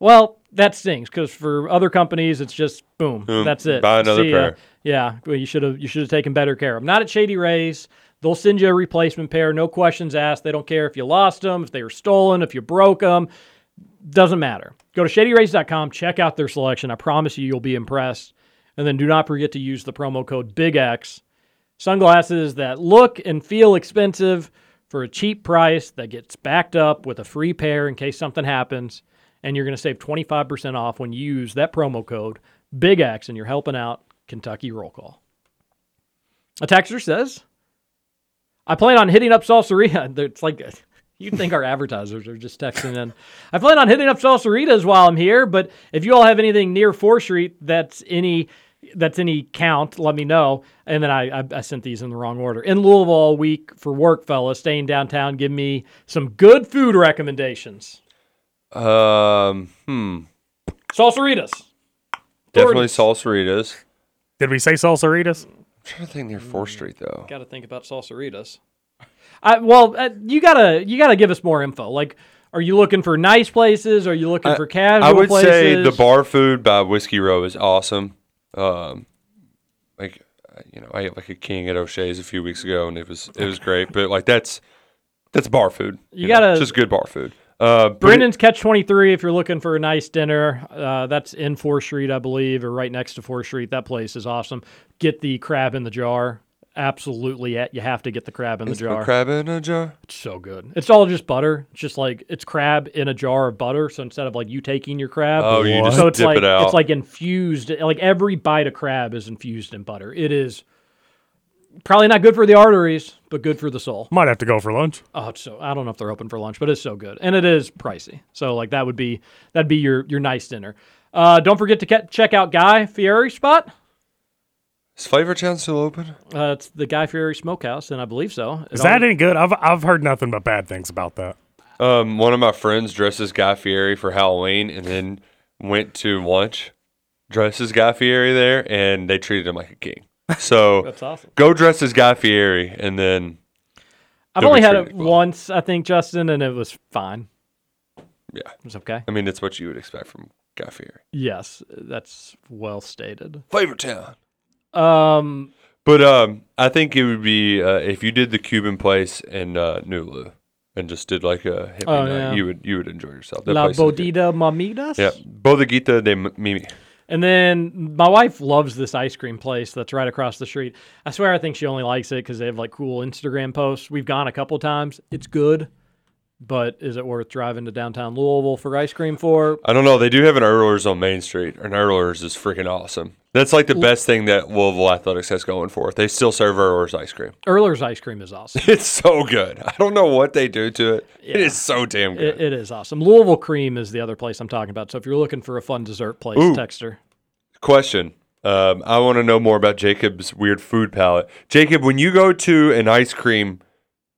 Well, that stings because for other companies it's just boom, Boom, that's it. buy another See pair. Yeah, well, you should have you should have taken better care of. 'em. Not at Shady Rays. They'll send you a replacement pair, no questions asked. They don't care if you lost them, if they were stolen, if you broke them. Doesn't matter. Go to shadyrays.com, check out their selection. I promise you, you'll be impressed. And then do not forget to use the promo code BIGX. Sunglasses that look and feel expensive for a cheap price that gets backed up with a free pair in case something happens. And you're going to save 25% off when you use that promo code BIGX and you're helping out Kentucky Roll Call. A texter says, I plan on hitting up Salsarita. It's like you'd think our advertisers are just texting in. I plan on hitting up Salsaritas while I'm here, but if you all have anything near 4th Street that's any that's any count, let me know. And then I, I, I sent these in the wrong order. In Louisville all week for work, fellas, staying downtown. Give me some good food recommendations. Um, hmm. Salsaritas. Definitely salsaritas. Did we say salsaritas? I'm trying to think near 4th Street, though. Got to think about salsaritas. I well, uh, you gotta you gotta give us more info. Like, are you looking for nice places? Are you looking for casual I would places? say the bar food by Whiskey Row is awesome. Um, like you know, I ate like a king at O'Shea's a few weeks ago, and it was it was great. But like that's that's bar food. You know, gotta- just good bar food. Uh, Brendon's Catch 23, if you're looking for a nice dinner, uh, that's in 4th Street, I believe, or right next to 4th Street. That place is awesome. Get the crab in the jar. Absolutely, it. you have to get the crab in the It's a jar. crab in a jar. It's so good. It's all just butter. It's just like it's crab in a jar of butter. So instead of like you taking your crab, Oh, you just so it's dip like it out. it's like infused. Like every bite of crab is infused in butter. It is probably not good for the arteries, but good for the soul. Might have to go for lunch. Oh, it's so I don't know if they're open for lunch, but it's so good, and it is pricey. So like that would be that'd be your your nice dinner. Uh, don't forget to ke- check out Guy Fieri spot. Is Flavor Town still open? Uh, it's the Guy Fieri Smokehouse, and I believe so. Is that al- any good? I've I've heard nothing but bad things about that. Um, one of my friends dressed as Guy Fieri for Halloween, and then went to lunch dressed as Guy Fieri there, and they treated him like a king. So That's awesome. Go dress as Guy Fieri, and then I've only had it treated once, I think, Justin, and it was fine. Yeah, it was okay. I mean, it's what you would expect from Guy Fieri. Yes, that's well stated. Flavor Town. Um, But um, I think it would be uh, if you did the Cuban place in uh, Nulu and just did like a hippie Oh, night, yeah. you would you would enjoy yourself. That La place is good. Bodida Mamitas. Yeah, Bodeguita de Mima. And then my wife loves this ice cream place that's right across the street. I swear I think she only likes it because they have like cool Instagram posts. We've gone a couple times. It's good, but is it worth driving to downtown Louisville for ice cream for? I don't know. They do have an Ehrler's on Main Street, and Ehrler's is freaking awesome. That's like the best thing that Louisville Athletics has going for it. They still serve Ehrler's ice cream. Ehrler's ice cream is awesome. It's so good. I don't know what they do to it. It Yeah. is so damn good. It, it is awesome. Louisville Cream is the other place I'm talking about. So if you're looking for a fun dessert place, Ooh. text her. Question. Um, I want to know more about Jacob's weird food palette. Jacob, when you go to an ice cream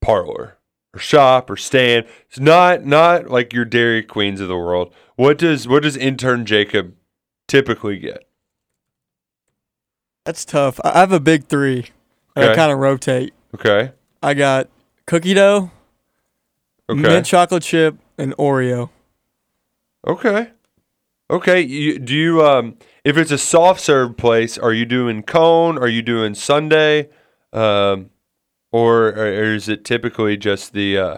parlor or shop or stand, it's not not like your Dairy Queens of the world. What does what does intern Jacob typically get? That's tough. I have a big three. and I kind of rotate. Okay. I got cookie dough, Okay. mint chocolate chip, and Oreo. Okay. Okay. You, do you um if it's a soft serve place, are you doing cone? Are you doing Sunday? Um or, or is it typically just the uh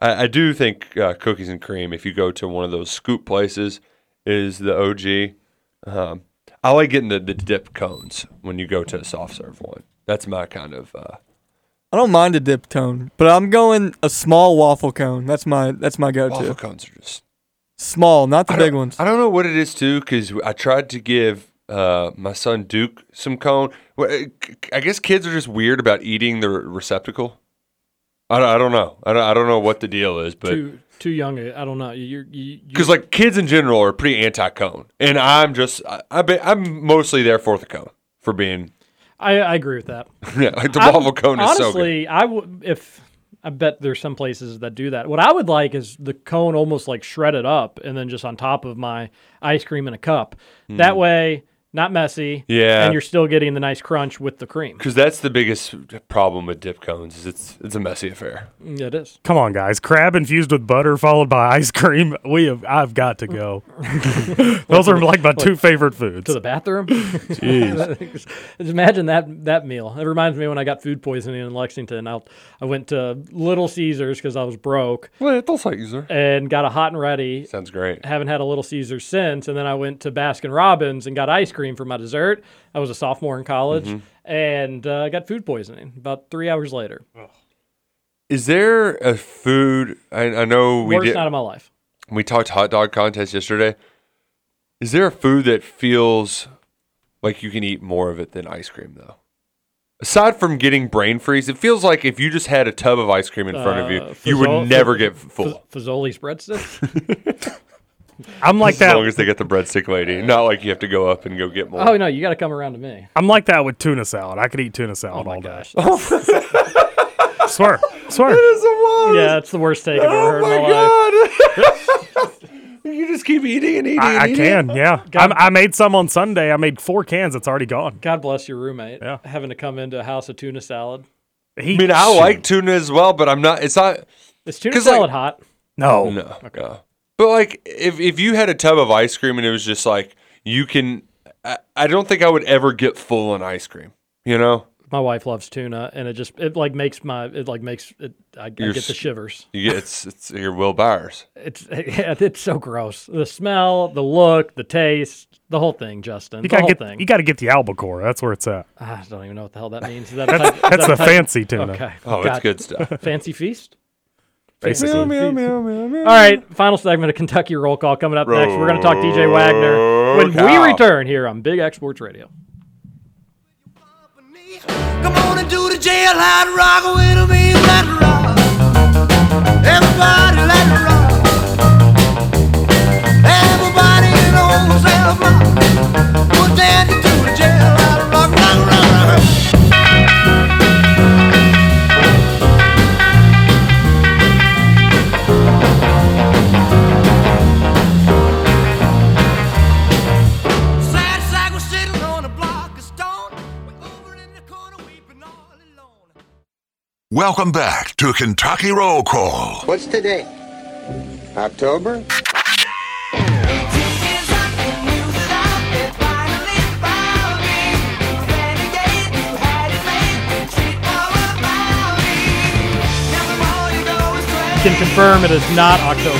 I, I do think uh, cookies and cream if you go to one of those scoop places is the OG. Um I like getting the, the dip cones when you go to a soft serve one. That's my kind of uh I don't mind a dip cone, but I'm going a small waffle cone. That's my that's my go-to. waffle cones are just Small, not the big ones. I don't know what it is too, because I tried to give uh, my son Duke some cone. Well, uh, guess kids are just weird about eating the receptacle. I don't, I don't know. I don't, I don't know what the deal is, but too too young. I don't know. You're you, you because like kids in general are pretty anti-cone, and I'm just I, I I'm mostly there for the cone for being I, I agree with that. yeah like the waffle cone is so good. honestly, I would if I bet there's some places that do that. What I would like is the cone almost like shredded up and then just on top of my ice cream in a cup. That Hmm. way, not messy. Yeah. and you're still getting the nice crunch with the cream. Because that's the biggest problem with dip cones is it's it's a messy affair. Yeah, it is. Come on, guys. Crab infused with butter followed by ice cream. We have. I've got to go. Those are like my two favorite foods. To the bathroom. Jeez. Just imagine that that meal. It reminds me when I got food poisoning in Lexington. I I went to Little Caesars because I was broke. Little Caesar. And got a hot and ready. Sounds great. Haven't had a Little Caesars since. And then I went to Baskin Robbins and got ice cream for my dessert. I was a sophomore in college Mhm. and uh, got food poisoning about three hours later. Is there a food? I, I know we Worst did. night of my life. We talked hot dog contest yesterday. Is there a food that feels like you can eat more of it than ice cream, though? Aside from getting brain freeze, it feels like if you just had a tub of ice cream in front of you, Uh, you would never get full. Fazoli's breadsticks. I'm like as that. As long as they get the breadstick lady. Not like you have to go up and go get more. oh no, you got to come around to me. I'm like that with tuna salad. I could eat tuna salad Oh my all day. gosh. swear, swear. Yeah, it's the worst take I've ever heard in my oh life. you just keep eating and eating. I, I and eating. can, yeah. God- I, I made some on Sunday. I made four cans. It's already gone. God bless your roommate. Yeah. Having to come into a house of tuna salad. He, I mean, I like tuna as well, but I'm not. It's not. Is tuna 'Cause, like- salad hot? no. No. no. But like, if if you had a tub of ice cream and it was just like you can, I, I don't think I would ever get full on ice cream. You know, My wife loves tuna, and it just it like makes my it like makes it. I, I get the shivers. you get it's it's your Will Byers. It's it's so gross. The smell, the look, the taste, the whole thing, Justin. You the gotta whole get thing. you gotta get the albacore. That's where it's at. I don't even know what the hell that means. Is that a That's- type- is that's that a the type- fancy tuna. Okay. Oh, it's good stuff. Fancy feast. Basically. All right, final segment of Kentucky Roll Call coming up next. We're going to talk DJ Wagner when we return here on Big X Sports Radio. Come on and do the jailhouse rock with me, let it rock. Everybody let it rock. Everybody in the whole cell block. Put down to the jailhouse Welcome back to Kentucky Roll Call. What's today? October? Can confirm it is not October.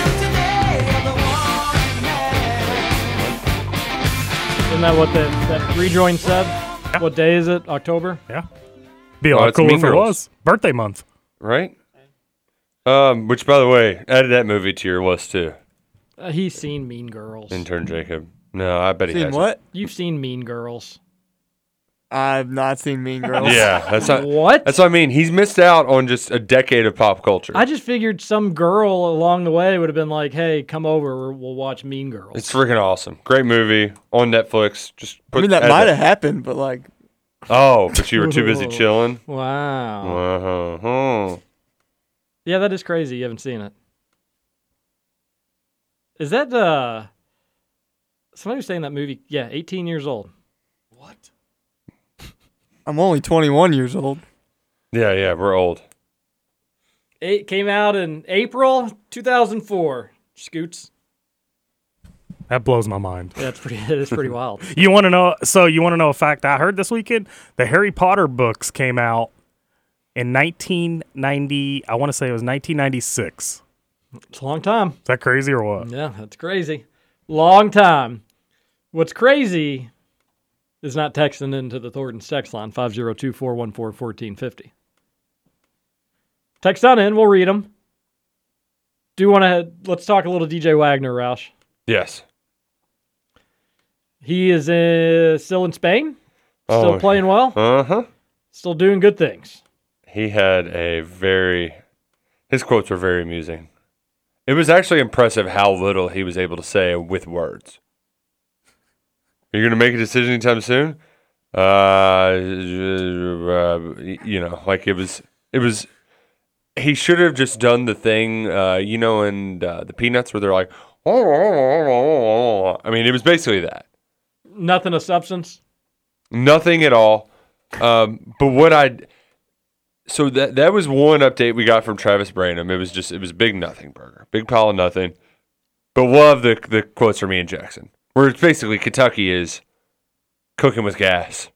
Isn't that what the, that rejoin said? What day is it? October? Yeah. Be a Oh, lot it's cool Mean if it was birthday month. right? Um, which by the way, added that movie to your list too. Uh, he's seen Mean Girls. Intern Jacob. No, I bet he has. what? You've seen Mean Girls. I've not seen Mean Girls. Yeah, that's not, What? That's what I mean. He's missed out on just a decade of pop culture. I just figured some girl along the way would have been like, "Hey, come over. We'll watch Mean Girls." it's freaking awesome. Great movie on Netflix. Just put I mean, that might have happened, but like, Oh, but you were too busy chilling. Wow. Uh-huh. Yeah, that is crazy. You haven't seen it. Is that uh? Somebody was saying that movie. Yeah, 18 years old. What? I'm only 21 years old. Yeah, yeah, we're old. It came out in April 2004. Scoots. That blows my mind. That's pretty. It is pretty wild. You want to know? So you want to know a fact I heard this weekend? The Harry Potter books came out in 1990. I want to say it was 1996. It's a long time. Is that crazy or what? Yeah, that's crazy. Long time. What's crazy is not texting into the Thornton's text line 502 414 1450. Text on in, we'll read them. Do you want to let's talk a little DJ Wagner, Roush? Yes. He is uh, still in Spain, still Oh, playing well, Uh huh. still doing good things. He had a very, his quotes were very amusing. It was actually impressive how little he was able to say with words. You're going to make a decision anytime soon? Uh, uh, you know, like it was, it was, he should have just done the thing, uh, you know, in uh, the Peanuts where they're like, I mean, it was basically that. Nothing of substance. Nothing at all. Um, but what I so that that was one update we got from Travis Branham. It was just it was big nothing burger, big pile of nothing. But love the the quotes from Ian Jackson, where it's basically Kentucky is cooking with gas,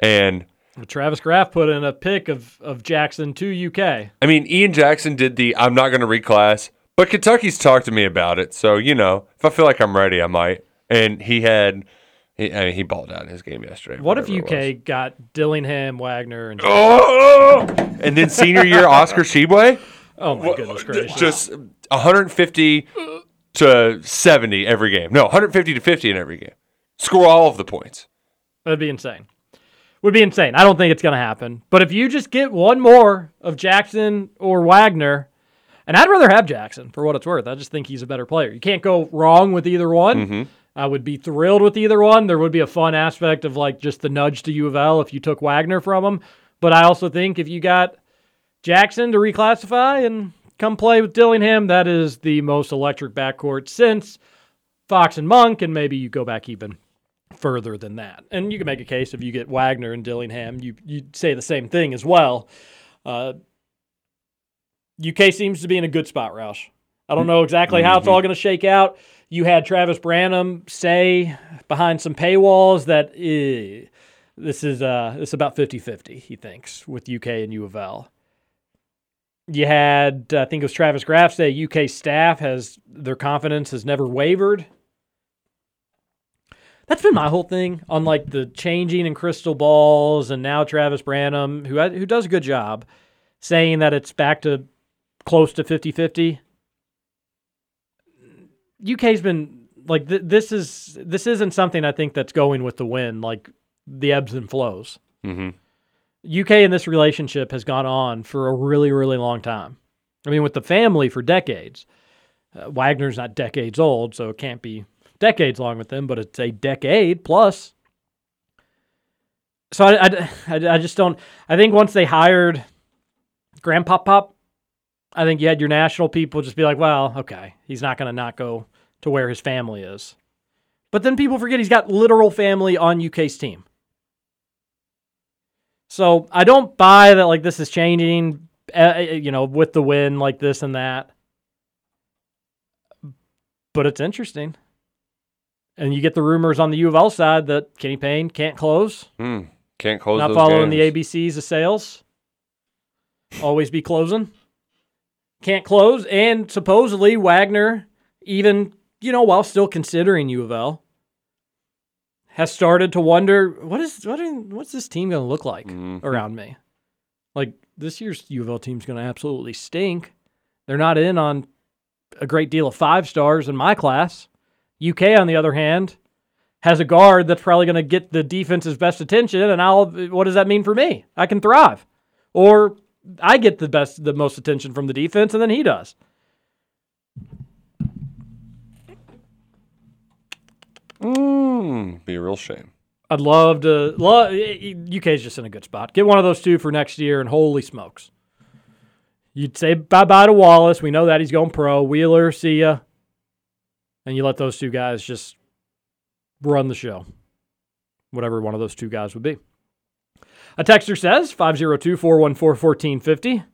and Travis Graf put in a pic of, of Jackson to UK. I mean Ian Jackson did the I'm not going to reclass, but Kentucky's talked to me about it. So you know if I feel like I'm ready, I might. And he had. He, I mean, he balled out in his game yesterday. What if whatever it was. UK got Dillingham, Wagner, and Oh, and then senior year Oscar Tshiebwe. Oh my goodness gracious! Just 150 to 70 every game. No, 150 to 50 in every game. Score all of the points. That'd be insane. Would be insane. I don't think it's going to happen. But if you just get one more of Jackson or Wagner, and I'd rather have Jackson for what it's worth. I just think he's a better player. You can't go wrong with either one. Mhm. I would be thrilled with either one. There would be a fun aspect of like just the nudge to U of L if you took Wagner from them. But I also think if you got Jackson to reclassify and come play with Dillingham, that is the most electric backcourt since Fox and Monk, and maybe you go back even further than that. And you can make a case if you get Wagner and Dillingham, you you say the same thing as well. Uh, UK seems to be in a good spot, Roush. I don't know exactly how it's all going to shake out. You had Travis Branham say behind some paywalls that eh, this is uh, this is about 50-50, he thinks, with UK and U of L. You had, I think it was Travis Graf say UK staff has their confidence has never wavered. That's been my whole thing on like the changing and crystal balls, and now Travis Branham, who who does a good job, saying that it's back to close to 50-50. UK's been like th- this is this isn't something I think that's going with the wind, like the ebbs and flows. Mm-hmm. UK in this relationship has gone on for a really, really long time. I mean, with the family for decades. Uh, Wagner's not decades old, so it can't be decades long with them, but it's a decade plus. So I, I, I, I just don't. I think once they hired Grandpa Pop, I think you had your national people just be like, well, okay, he's not going to not go to where his family is. But then people forget he's got literal family on UK's team. So I don't buy that like this is changing, uh, you know, with the win like this and that. But it's interesting. And you get the rumors on the U of L side that Kenny Payne can't close. Hmm. Can't close Not following games. the ABCs of sales. Always be closing. Can't close. And supposedly Wagner, even, you know, while still considering U of L, has started to wonder what is what are, what's this team going to look like Mhm. around me? Like this year's U of L team's going to absolutely stink. They're not in on a great deal of five stars in my class. UK, on the other hand, has a guard that's probably going to get the defense's best attention, and I'll. What does that mean for me? I can thrive, or I get the best, the most attention from the defense, and then he does. Mm, be a real shame. I'd love to. Love, UK's just in a good spot. Get one of those two for next year, and holy smokes. You'd say bye bye to Wallace. We know that he's going pro. Wheeler, see ya. And you let those two guys just run the show. Whatever one of those two guys would be. A texter says 502 414 1450.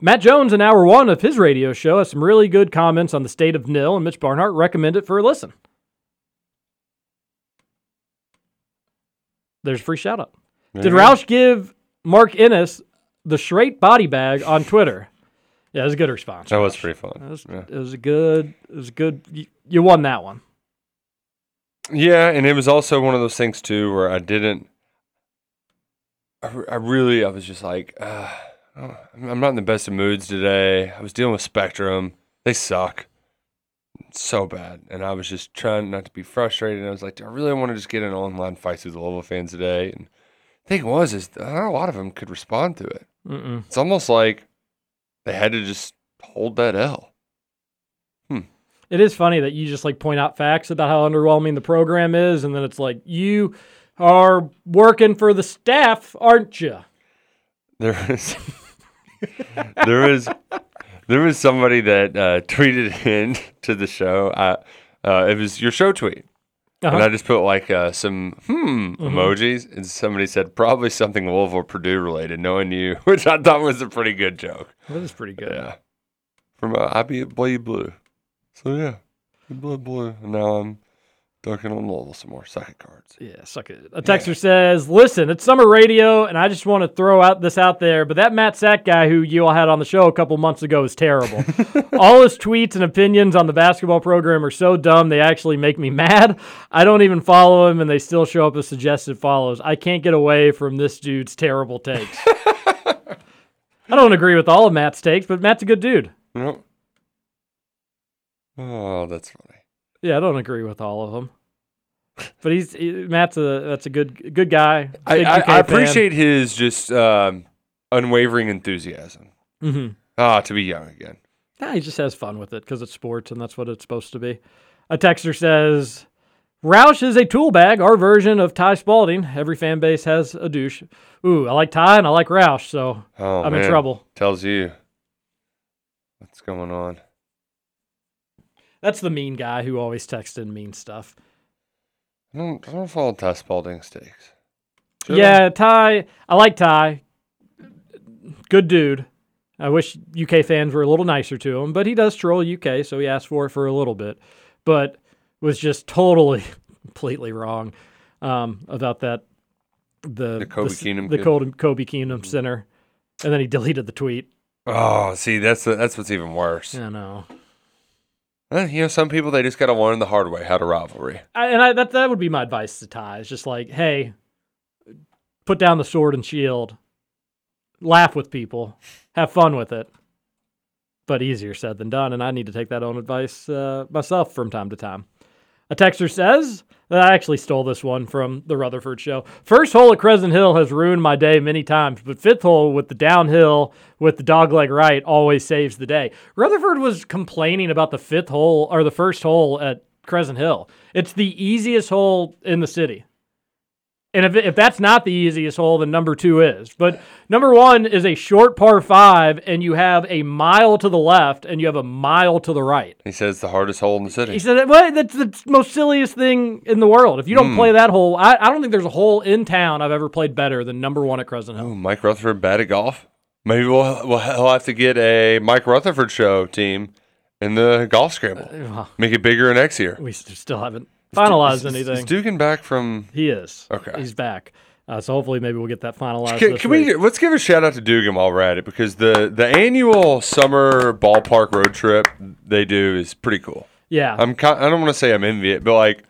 Matt Jones in hour one of his radio show has some really good comments on the state of nil, and Mitch Barnhart recommend it for a listen. There's a free shout out. There Did. Roush give Mark Ennis the straight body bag on Twitter? Yeah, it was a good response. That was pretty fun. It was, Yeah. it was a good. It was a good. You, you won that one. Yeah, and it was also one of those things too where I didn't. I, I really, I was just like, uh, oh, I'm not in the best of moods today. I was dealing with Spectrum. They suck so bad, and I was just trying not to be frustrated. And I was like, do I really want to just get an online fight with the Louisville fans today? And the thing was, is not a lot of them could respond to it. Mm-mm. It's almost like they had to just hold that L. Hmm. It is funny that you just like point out facts about how underwhelming the program is, and then it's like you are working for the staff, aren't you? There was there was there was somebody that uh, tweeted in to the show. Uh, uh, it was your show tweet, and Uh-huh. I just put like uh, some hmm Mhm. emojis, and somebody said probably something Louisville Purdue related, knowing you, which I thought was a pretty good joke. That is pretty good. Yeah, from uh, I be bleed blue. So yeah, blood blue, and now I'm dunking on Louisville some more second cards. Yeah, suck it. A texter says, "Listen, it's summer radio, and I just want to throw out this out there, but that Matt Sack guy who you all had on the show a couple months ago is terrible. all his tweets and opinions on the basketball program are so dumb they actually make me mad. I don't even follow him, and they still show up as suggested follows. I can't get away from this dude's terrible takes. I don't agree with all of Matt's takes, but Matt's a good dude. Nope. Oh, that's funny. Yeah, I don't agree with all of them." But he's he, Matt's a that's a good good guy. I, I, I appreciate his just um, unwavering enthusiasm. Mhm. Ah, to be young again. Yeah, he just has fun with it because it's sports and that's what it's supposed to be. A texter says, Roush is a tool bag, our version of Ty Spalding. Every fan base has a douche. Ooh, I like Ty and I like Roush, so Oh, I'm in trouble. Tells you what's going on. That's the mean guy who always texts in mean stuff. I don't, I don't follow Ty Spalding's takes. Should I? yeah, Ty, I like Ty. Good dude. I wish UK fans were a little nicer to him, but he does troll UK, so he asked for it for a little bit. But was just totally, completely wrong um, about that. The, The Kobe s- Keenum the? Kobe, Kobe Keenum center, and then he deleted the tweet. Oh, see, that's that's what's even worse. I know. Eh, you know, some people they just got to learn the hard way how to rivalry. I, and I, that that would be my advice to Ty. It's just like, hey, put down the sword and shield, laugh with people, have fun with it. But easier said than done, and I need to take that own advice uh, myself from time to time. A texter says that I actually stole this one from the Rutherford show. First hole at Crescent Hill has ruined my day many times, but fifth hole with the downhill with the dogleg right always saves the day. Rutherford was complaining about the fifth hole or the first hole at Crescent Hill. It's the easiest hole in the city. And if, if that's not the easiest hole, then number two is. But number one is a short par five, and you have a mile to the left and you have a mile to the right. He says the hardest hole in the city. He said, "Well, that's the most silliest thing in the world. If you don't Hmm. play that hole, I, I don't think there's a hole in town I've ever played better than number one at Crescent Hill. Oh, Mike Rutherford bad at golf. Maybe we'll, we'll he'll have to get a Mike Rutherford show team in the golf scramble. well. Make it bigger next year. We still haven't finalized Is- anything. Is Dugan back from? he is. Okay. He's back. Uh, so hopefully, maybe we'll get that finalized. Can, can we let's give a shout out to Dugan while we're at it because the the annual summer ballpark road trip they do is pretty cool. Yeah. I'm I don't want to say I'm envy it, but like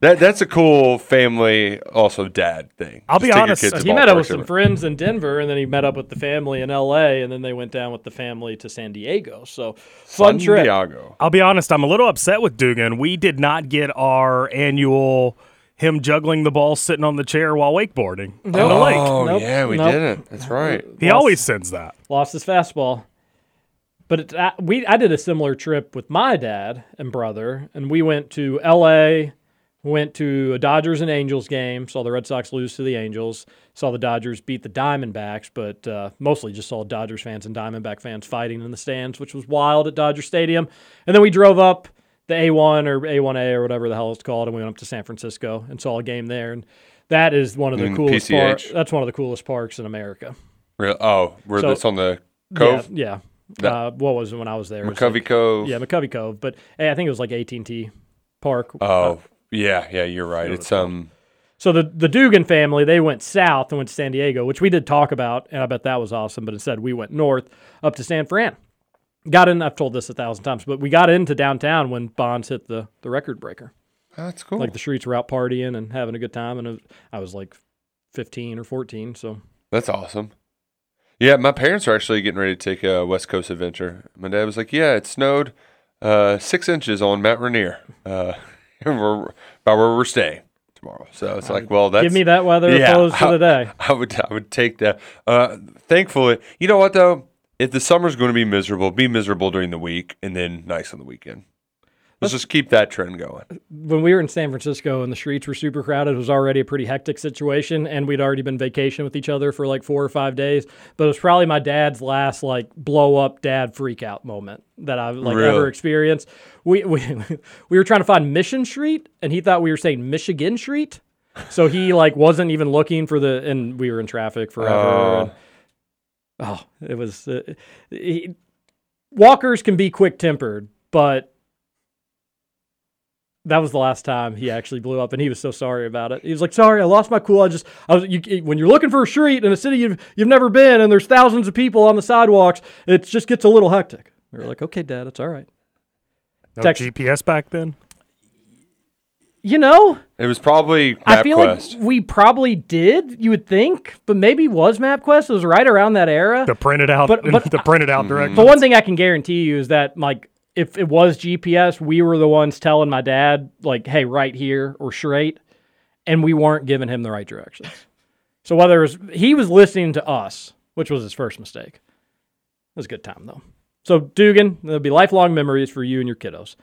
that that's a cool family also dad thing. I'll be Just take your honest, kids he met up with ballparks some friends in Denver, and then he met up with the family in L.A., and then they went down with the family to San Diego. So fun trip. Santiago. I'll be honest, I'm a little upset with Dugan. We did not get our annual him juggling the ball sitting on the chair while wakeboarding on the lake. Oh Nope, yeah, we nope. didn't. That's right. He always sends that. lost his fastball. But it, I, we, I did a similar trip with my dad and brother, and we went to L.A., went to a Dodgers and Angels game, saw the Red Sox lose to the Angels, saw the Dodgers beat the Diamondbacks, but uh, mostly just saw Dodgers fans and Diamondback fans fighting in the stands, which was wild at Dodger Stadium. And then we drove up the A1 or A1A or whatever the hell it's called, and we went up to San Francisco and saw a game there. And that is one of the coolest parks. That's one of the coolest parks in America. Real, oh, where So- that's on the cove. Yeah, yeah. That- uh, what was it when I was there? It was McCovey like- Cove. Yeah, McCovey Cove. But hey, I think it was like AT and T Park. Oh, yeah, yeah, you're right. It's um, So the the Dugan family they went south and went to San Diego, which we did talk about, and I bet that was awesome. But instead, we went north up to San Fran. Got in. I've told this a thousand times, but we got into downtown when Bonds hit the the record breaker. that's cool. Like the streets were out partying and having a good time, and I was like fifteen or fourteen. So That's awesome. Yeah, my parents are actually getting ready to take a West Coast adventure. My dad was like, "Yeah, it snowed uh, six inches on Mount Rainier, uh, where we're staying tomorrow." So it's like, well, that's give me that weather to I- the day. I would, I would take that. Uh, thankfully, you know what though? If the summer's going to be miserable, be miserable during the week and then nice on the weekend. Let's just keep that trend going. when we were in San Francisco and the streets were super crowded, it was already a pretty hectic situation, and we'd already been vacation with each other for like four or five days. But it was probably my dad's last like blow up dad freak out moment that I've like ever experienced. We we we were trying to find Mission Street, and he thought we were saying Michigan Street, so he like wasn't even looking for the, and we were in traffic forever. Oh. and- oh, it was. Uh, he, walkers can be quick tempered, but that was the last time he actually blew up, and he was so sorry about it. He was like, "Sorry, I lost my cool. I just, I was, you, when you're looking for a street in a city you've you've never been, and there's thousands of people on the sidewalks, it just gets a little hectic." We were like, "Okay, Dad, it's all right." No Text- GPS back then. You know, It was probably I feel like we probably did. You would think, but maybe was MapQuest. It was right around that era. The printed out, But- but- the printed out mm-hmm. directions. But one thing I can guarantee you is that like if it was GPS, we were the ones telling my dad like, "Hey, right here or straight," and we weren't giving him the right directions. So whether it was he was listening to us, which was his first mistake. It was a good time though. So Dugan, there'll be lifelong memories for you and your kiddos.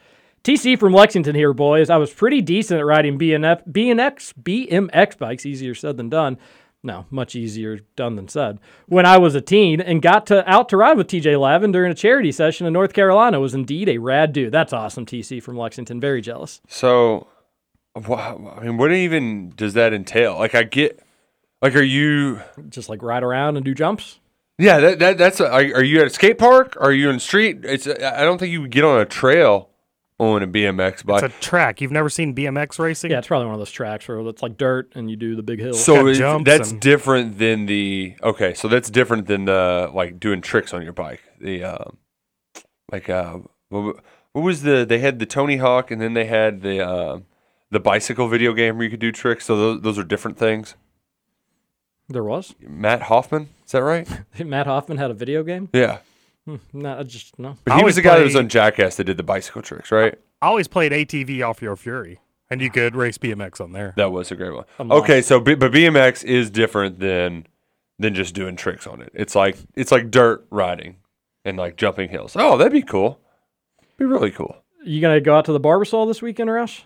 TC from Lexington here, boys. I was pretty decent at riding BNF, BNX, BMX bikes. Easier said than done. No, much easier done than said. When I was a teen and got to out to ride with TJ Lavin during a charity session in North Carolina was indeed a rad dude. That's awesome, TC from Lexington. Very jealous. So, wow, I mean, what even does that entail? Like, I get, like, are you Just like ride around and do jumps. Yeah, that, that that's. Are, are you at a skate park? Are you in the street? It's. I don't think you would get on a trail on a BMX bike. It's a track. You've never seen BMX racing? Yeah, it's probably one of those tracks where it's like dirt and you do the big hills. so got it's- jumps that's and- different than the. Okay, so that's different than the like doing tricks on your bike. The um, like uh, what, what was the? They had the Tony Hawk, and then they had the uh, the bicycle video game where you could do tricks. So those those are different things. there was. Mat Hoffman, is that right? Mat Hoffman had a video game. Yeah, no, I just no. but he was the guy that was on Jackass that did the bicycle tricks, right? I always played ATV Offroad Fury, and you could race BMX on there. That was a great one. I'm Okay, lost. so B- but BMX is different than than just doing tricks on it. It's like it's like dirt riding and like jumping hills. Oh, that'd be cool. Be really cool. You gonna go out to the Barbasol this weekend, Roush?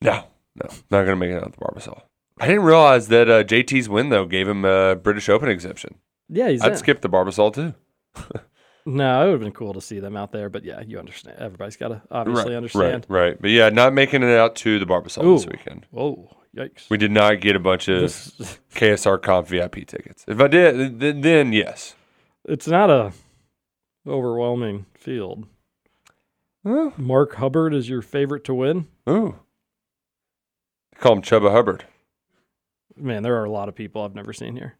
No, no, not gonna make it out to the Barbasol. I didn't realize that uh, JT's win though gave him a British Open exemption. Yeah, he's I'd in. skip the Barbasol too. No, it would have been cool to see them out there, but yeah, you understand. Everybody's got to obviously right, understand. right, right. But yeah, not making it out to the Barbasol this weekend. Oh, yikes! We did not get a bunch of This- KSR Comp VIP tickets. If I did, then, then yes. it's not a overwhelming field. Oh, Mark Hubbard is your favorite to win. ooh. They call him Chuba Hubbard. Man, there are a lot of people I've never seen here.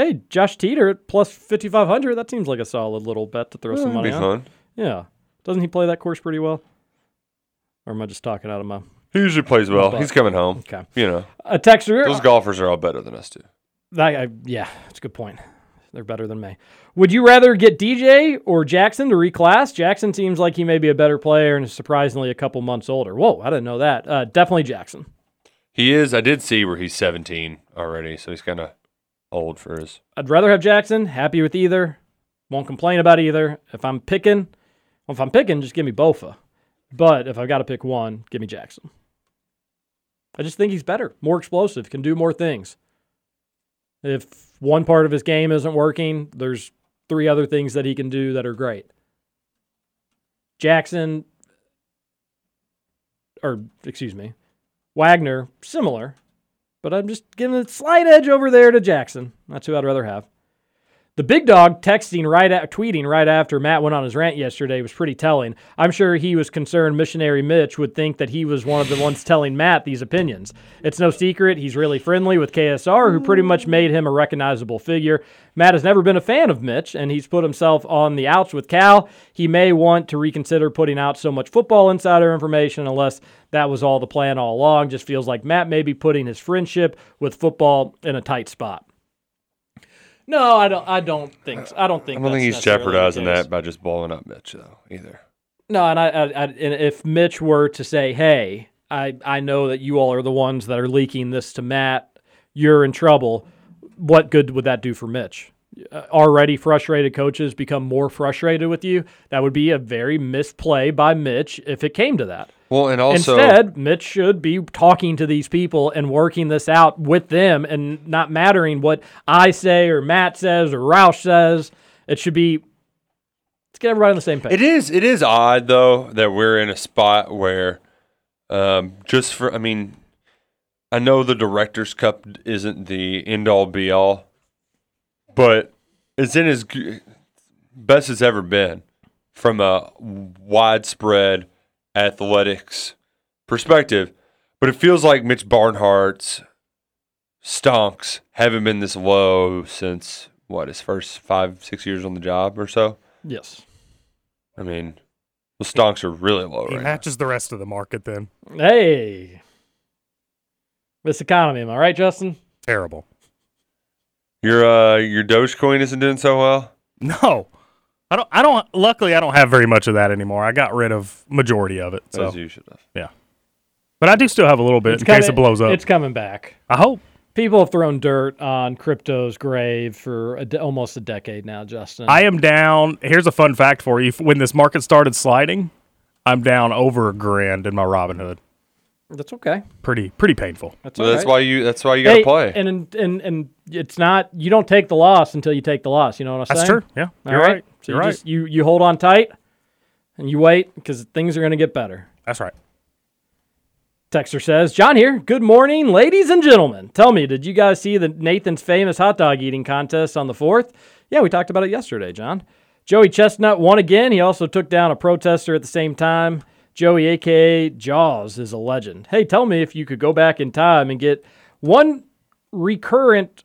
Hey, Josh Teater at plus fifty five hundred. That seems like a solid little bet to throw some money be on. fun. Yeah, doesn't he play that course pretty well? Or am I just talking out of my He usually plays well. He's coming home. okay? You know, A texter. those golfers are all better than us too. That, I, yeah, that's a good point. They're better than me. Would you rather get DJ or Jackson to reclass? Jackson seems like he may be a better player and is surprisingly a couple months older. Whoa, I didn't know that. Uh, definitely Jackson. He is. I did see where he's 17 already, so he's kind of old for his. I'd rather have Jackson. Happy with either. Won't complain about either. If I'm picking, well, if I'm picking, just give me Bofa. But if I've got to pick one, give me Jackson. I just think he's better, more explosive, can do more things. If one part of his game isn't working, there's three other things that he can do that are great. Jackson, or excuse me, Wagner, similar, but I'm just giving a slight edge over there to Jackson. That's who I'd rather have. The big dog texting right at tweeting right after Matt went on his rant yesterday was pretty telling. I'm sure he was concerned missionary Mitch would think that he was one of the ones telling Matt these opinions. It's no secret he's really friendly with KSR, who pretty much made him a recognizable figure. Matt has never been a fan of Mitch, and he's put himself on the outs with Cal. He may want to reconsider putting out so much football insider information unless that was all the plan all along. Just feels like Matt may be putting his friendship with football in a tight spot. No, I don't. I don't think. I don't think. I don't think he's jeopardizing that by just blowing up Mitch though either. No, and I, I, I and if Mitch were to say, "Hey, I, I know that you all are the ones that are leaking this to Matt. You're in trouble." What good would that do for Mitch? Uh, already frustrated coaches become more frustrated with you. That would be a very misplay by Mitch if it came to that. Well, and also Instead, Mitch should be talking to these people and working this out with them and not mattering what I say or Matt says or Roush says. It should be let's get everybody on the same page. It is it is odd though that we're in a spot where um, just for I mean I know the Directors Cup isn't the end all be all, but it's in as g- best it's ever been from a widespread athletics perspective. But it feels like Mitch Barnhart's stonks haven't been this low since what his first five six years on the job or so. Yes. I mean, the stonks are really low He right now. matches the rest of the market then. Hey. This economy, am I right, Justin? Terrible. Your uh your Dogecoin isn't doing so well. No. I don't I don't luckily I don't have very much of that anymore. I got rid of majority of it. So As you should have. Yeah. But I do still have a little bit in case it blows up. It's coming back. I hope. People have thrown dirt on crypto's grave for a de- almost a decade now, Justin. I am down. Here's a fun fact for you. When this market started sliding, I'm down over a grand in my Robinhood. That's okay. Pretty pretty painful. That's Well, all that's right. why you that's why you gotta Hey, play. And, and and it's not you don't take the loss until you take the loss. You know what I'm saying? That's saying? true. Yeah, All you're right. So You're you right. just you you hold on tight and you wait because things are going to get better. That's right. Texter says, John here. Good morning, ladies and gentlemen. Tell me, did you guys see the Nathan's famous hot dog eating contest on the 4th? Yeah, we talked about it yesterday, John. Joey Chestnut won again. He also took down a protester at the same time. Joey, aka Jaws, is a legend. Hey, tell me if you could go back in time and get one recurrent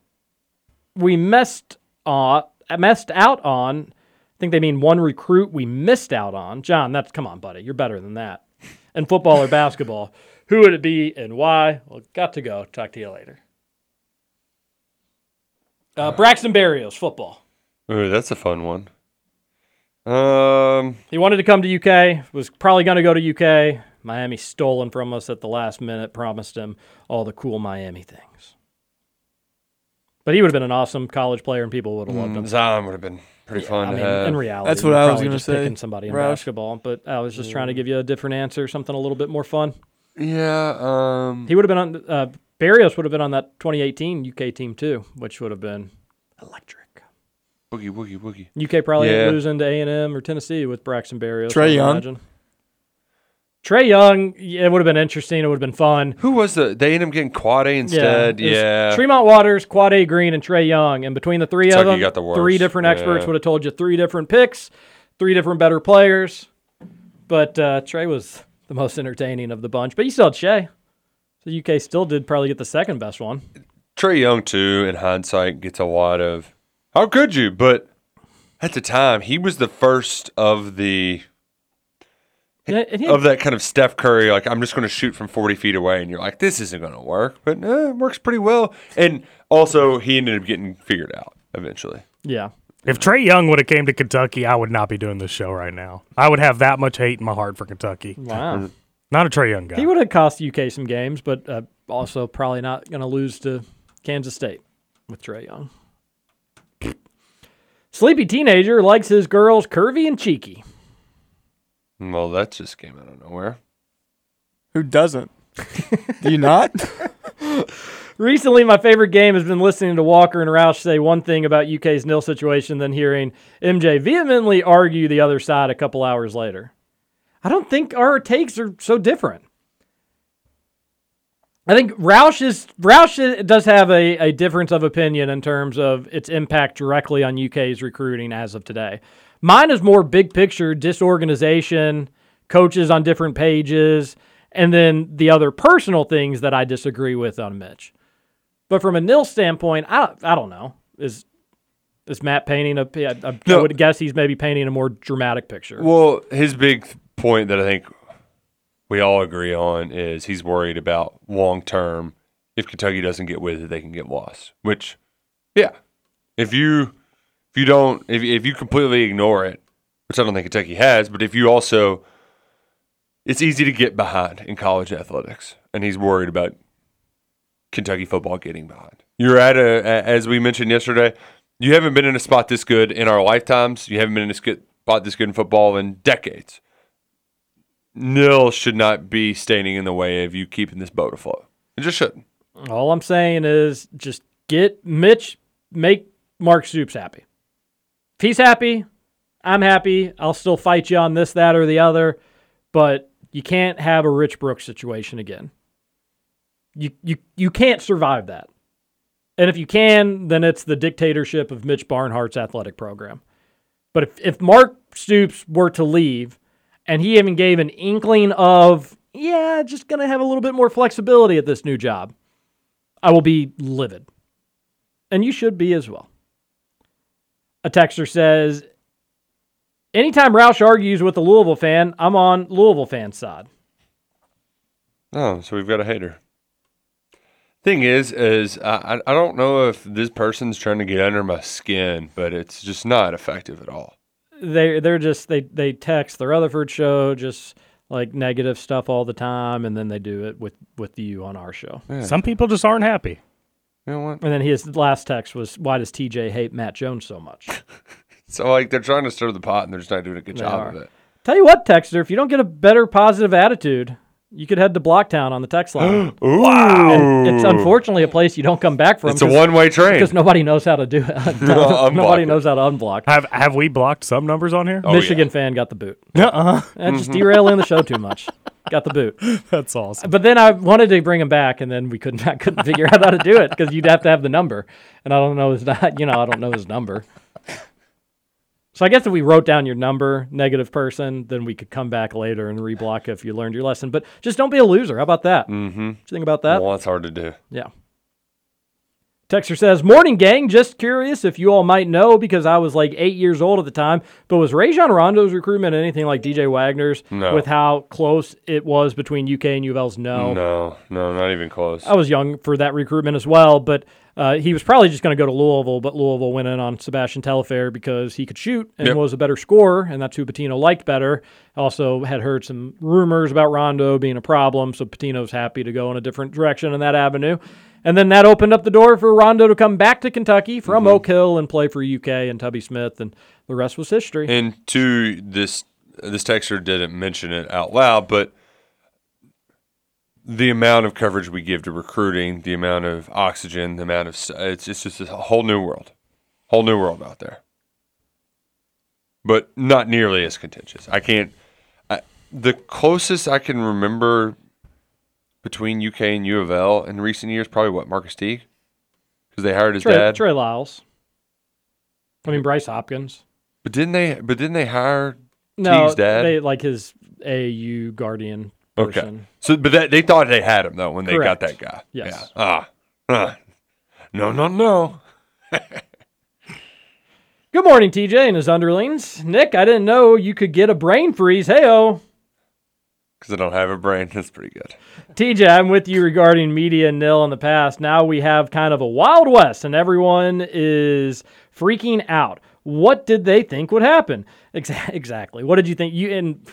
we messed on, messed out on. Think they mean one recruit we missed out on. John, that's come on, buddy. You're better than that. And football or basketball. Who would it be and why? Well, got to go. Talk to you later. Uh, Braxton Berrios, football. Ooh, that's a fun one. Um, He wanted to come to UK, was probably going to go to UK. Miami stolen from us at the last minute, promised him all the cool Miami things. But he would have been an awesome college player and people would have loved him. mm, Zion would have been pretty fun I to mean, have. in reality, That's what I was gonna say, Picking somebody in Roush. basketball, but I was just trying to give you a different answer, something a little bit more fun. Yeah, um, He would have been on. Uh, Berrios would have been on that 2018 UK team too, which would have been electric. Boogie, woogie, woogie. UK probably ain't Yeah. losing to A and M or Tennessee with Braxton Berrios. Trae I would Young. Trae Young, yeah, it would have been interesting. It would have been fun. Who was the? They ended up getting Quade instead. was Yeah. Tremont Waters, Quade Green, and Trae Young. And between the three of Kentucky them, the three different experts Yeah. would have told you three different picks, three different better players. But uh, Trae was the most entertaining of the bunch. But you still had Shai. So UK still did probably get the second best one. Trae Young too, in hindsight, gets a lot of how could you? But at the time, he was the first of the Yeah, and he- of that kind of Steph Curry. Like I'm just going to shoot from 40 feet away, and you're like, this isn't going to work, but eh, it works pretty well. And also, he ended up getting figured out eventually. yeah. If Trae Young would have came to Kentucky, I would not be doing this show right now. I would have that much hate in my heart for Kentucky. Wow. Not a Trae Young guy. He would have cost UK some games, but uh, also probably not going to lose to Kansas State with Trae Young. Sleepy teenager likes his girls curvy and cheeky. Well, that just came out of nowhere. Who doesn't? Do you not? Recently, my favorite game has been listening to Walker and Roush say one thing about UK's nil situation, then hearing MJ vehemently argue the other side a couple hours later. I don't think our takes are so different. I think Roush is Roush does have a, a difference of opinion in terms of its impact directly on UK's recruiting as of today. Mine is more big picture, disorganization, coaches on different pages, and then the other personal things that I disagree with on Mitch. But from a nil standpoint, I don't, I don't know. Is is Matt painting a? I, I No. would guess he's maybe painting a more dramatic picture. Well, his big point that I think we all agree on is he's worried about long term. If Kentucky doesn't get with it, they can get lost. Which, yeah, if you if you don't if if you completely ignore it, which I don't think Kentucky has, but if you also, it's easy to get behind in college athletics, and he's worried about Kentucky football getting behind. You're at a, as we mentioned yesterday, you haven't been in a spot this good in our lifetimes. You haven't been in a spot this good in football in decades. Nil should not be standing in the way of you keeping this boat afloat. It just shouldn't. All I'm saying is just get Mitch, make Mark Stoops happy. If he's happy, I'm happy. I'll still fight you on this, that, or the other, but you can't have a Rich Brooks situation again. You you you can't survive that. And if you can, then it's the dictatorship of Mitch Barnhart's athletic program. But if, if Mark Stoops were to leave and he even gave an inkling of, yeah, just going to have a little bit more flexibility at this new job, I will be livid. And you should be as well. A texter says, anytime Roush argues with a Louisville fan, I'm on Louisville fan side. Oh, so we've got a hater. Thing is, is I, I I don't know if this person's trying to get under my skin, but it's just not effective at all. They they're just they they text the Rutherford show just like negative stuff all the time, and then they do it with with you on our show. Some people just aren't happy. You know what? And then his last text was, "Why does TJ hate Matt Jones so much?" So like they're trying to stir the pot and they're just not doing a good They job are. of it. Tell you what, Texter, if you don't get a better positive attitude, you could head to Blocktown on the text line. Wow. And it's unfortunately a place you don't come back from. It's a one-way train. because nobody knows how to do it. nobody it. knows how to unblock. Have have we blocked some numbers on here? Oh, Michigan fan got the boot. Uh-uh. And just mm-hmm. derailing the show too much. Got the boot. That's awesome. But then I wanted to bring him back, and then we couldn't. I couldn't figure out how to do it because you'd have to have the number, and I don't know his. You know, I don't know his number. So I guess if we wrote down your number, negative person, then we could come back later and reblock if you learned your lesson. But just don't be a loser. How about that? Mm-hmm. What do you think about that? Well, that's hard to do. Yeah. Texter says, Morning, gang. Just curious if you all might know because I was like eight years old at the time, but was Rajon Rondo's recruitment anything like DJ Wagner's No. with how close it was between UK and U of L's? No. No, no, not even close. I was young for that recruitment as well, but uh, he was probably just going to go to Louisville, but Louisville went in on Sebastian Telefair because he could shoot and Yep. was a better scorer, and that's who Pitino liked better. Also had heard some rumors about Rondo being a problem, so Pitino's happy to go in a different direction in that avenue. And then that opened up the door for Rondo to come back to Kentucky from Mm-hmm. Oak Hill and play for UK and Tubby Smith, and the rest was history. And to this, this texter didn't mention it out loud, but the amount of coverage we give to recruiting, the amount of oxygen, the amount of it's it's just a whole new world, whole new world out there. But not nearly as contentious. I can't. I, the closest I can remember between UK and U of L in recent years, probably what Marcus Teague, because they hired his Trey, dad. Trey Lyles. I mean Bryce Hopkins. But didn't they? But didn't they hire No, Teague's dad? they like his AU guardian Okay. So, but that, they thought they had him though when they Correct. got that guy. Yes. Yeah. Ah. ah. No, no, no. Good morning, TJ and his underlings. Nick, I didn't know you could get a brain freeze. Heyo. Because I don't have a brain. That's pretty good. TJ, I'm with you regarding media nil in the past. Now we have kind of a wild west, and everyone is freaking out. What did they think would happen? Exactly. What did you think? You and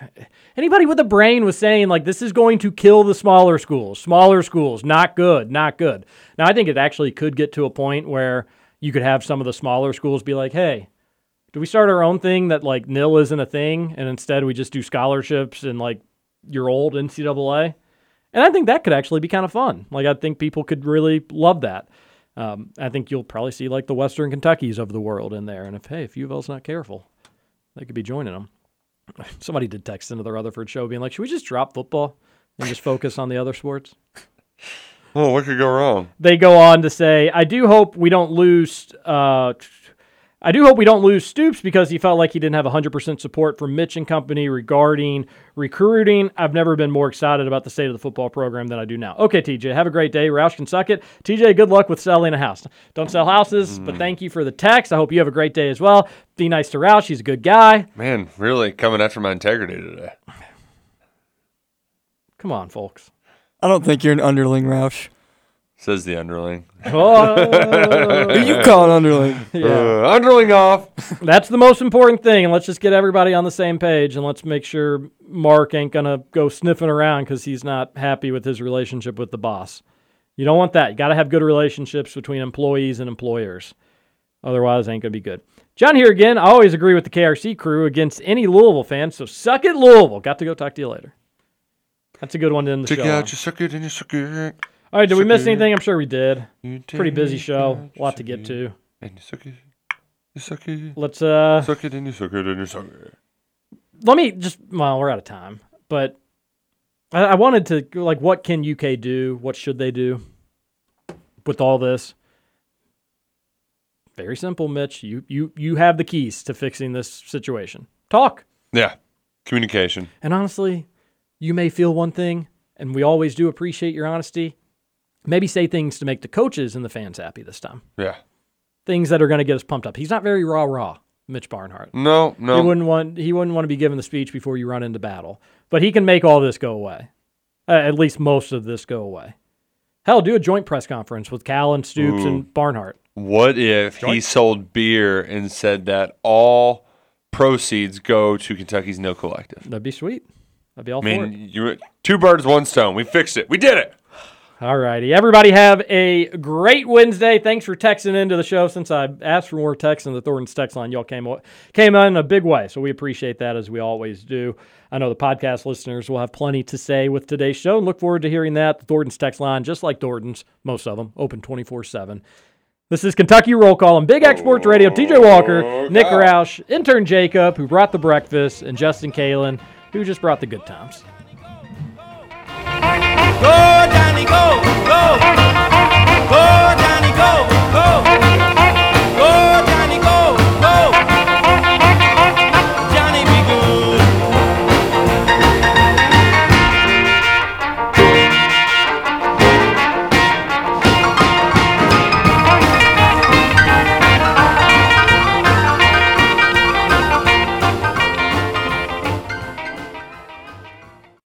anybody with a brain was saying like this is going to kill the smaller schools. Smaller schools, not good, not good. Now I think it actually could get to a point where you could have some of the smaller schools be like, hey, do we start our own thing that like nil isn't a thing, and instead we just do scholarships and like your old NCAA? And I think that could actually be kind of fun. Like I think people could really love that. Um, I think you'll probably see like the Western Kentuckys of the world in there. And if hey, if U of L's not careful, they could be joining them. Somebody did text into the Rutherford show being like, should we just drop football and just focus on the other sports? Oh, what could go wrong? They go on to say, I do hope we don't lose. Uh, I do hope we don't lose Stoops because he felt like he didn't have 100% support from Mitch and company regarding recruiting. I've never been more excited about the state of the football program than I do now. Okay, TJ, have a great day. Roush can suck it. TJ, good luck with selling a house. Don't sell houses, but mm. thank you for the text. I hope you have a great day as well. Be nice to Roush. He's a good guy. Man, really coming after my integrity today. Come on, folks. I don't think you're an underling, Roush. Says the underling. Oh. Who you call an underling? Yeah. Uh, underling off. That's the most important thing, and let's just get everybody on the same page, and let's make sure Mark ain't gonna go sniffing around because he's not happy with his relationship with the boss. You don't want that. You got to have good relationships between employees and employers. Otherwise, it ain't gonna be good. John here again. I always agree with the KRC crew against any Louisville fan. So suck it, Louisville. Got to go talk to you later. That's a good one to end the Take show. it on. out, you suck it, and you suck it. All right, did we miss anything? I'm sure we did. Pretty busy show. A lot to get to. And you suck it. You suck it. Let's uh Suck it, and you suck it, and you suck it. let me just well we're out of time but I, I wanted to like what can uk do what should they do with all this very simple mitch you you you have the keys to fixing this situation talk Yeah. Communication. and honestly you may feel one thing and we always do appreciate your honesty maybe say things to make the coaches and the fans happy this time Yeah. things that are going to get us pumped up he's not very raw raw mitch barnhart No, no. he wouldn't want he wouldn't want to be given the speech before you run into battle. But he can make all this go away. Uh, at least most of this go away. Hell, do a joint press conference with Cal and Stoops Ooh. and Barnhart. What if he sold beer and said that all proceeds go to Kentucky's No Collective? That'd be sweet. That'd be all I for it. mean, you two birds, one stone. We fixed it. We did it. All righty. Everybody have a great Wednesday. Thanks for texting into the show. Since I asked for more texts in the Thornton's text line, y'all came came on in a big way. So we appreciate that as we always do. I know the podcast listeners will have plenty to say with today's show and look forward to hearing that. The Thornton's text line, just like Thornton's, most of them, open 24 7. This is Kentucky Roll Call on Big X Sports Radio. TJ oh, Walker, Nick Roush, intern Jacob, who brought the breakfast, and Justin Kalen, who just brought the good times. Go, Go, go. Go, Johnny! go, go.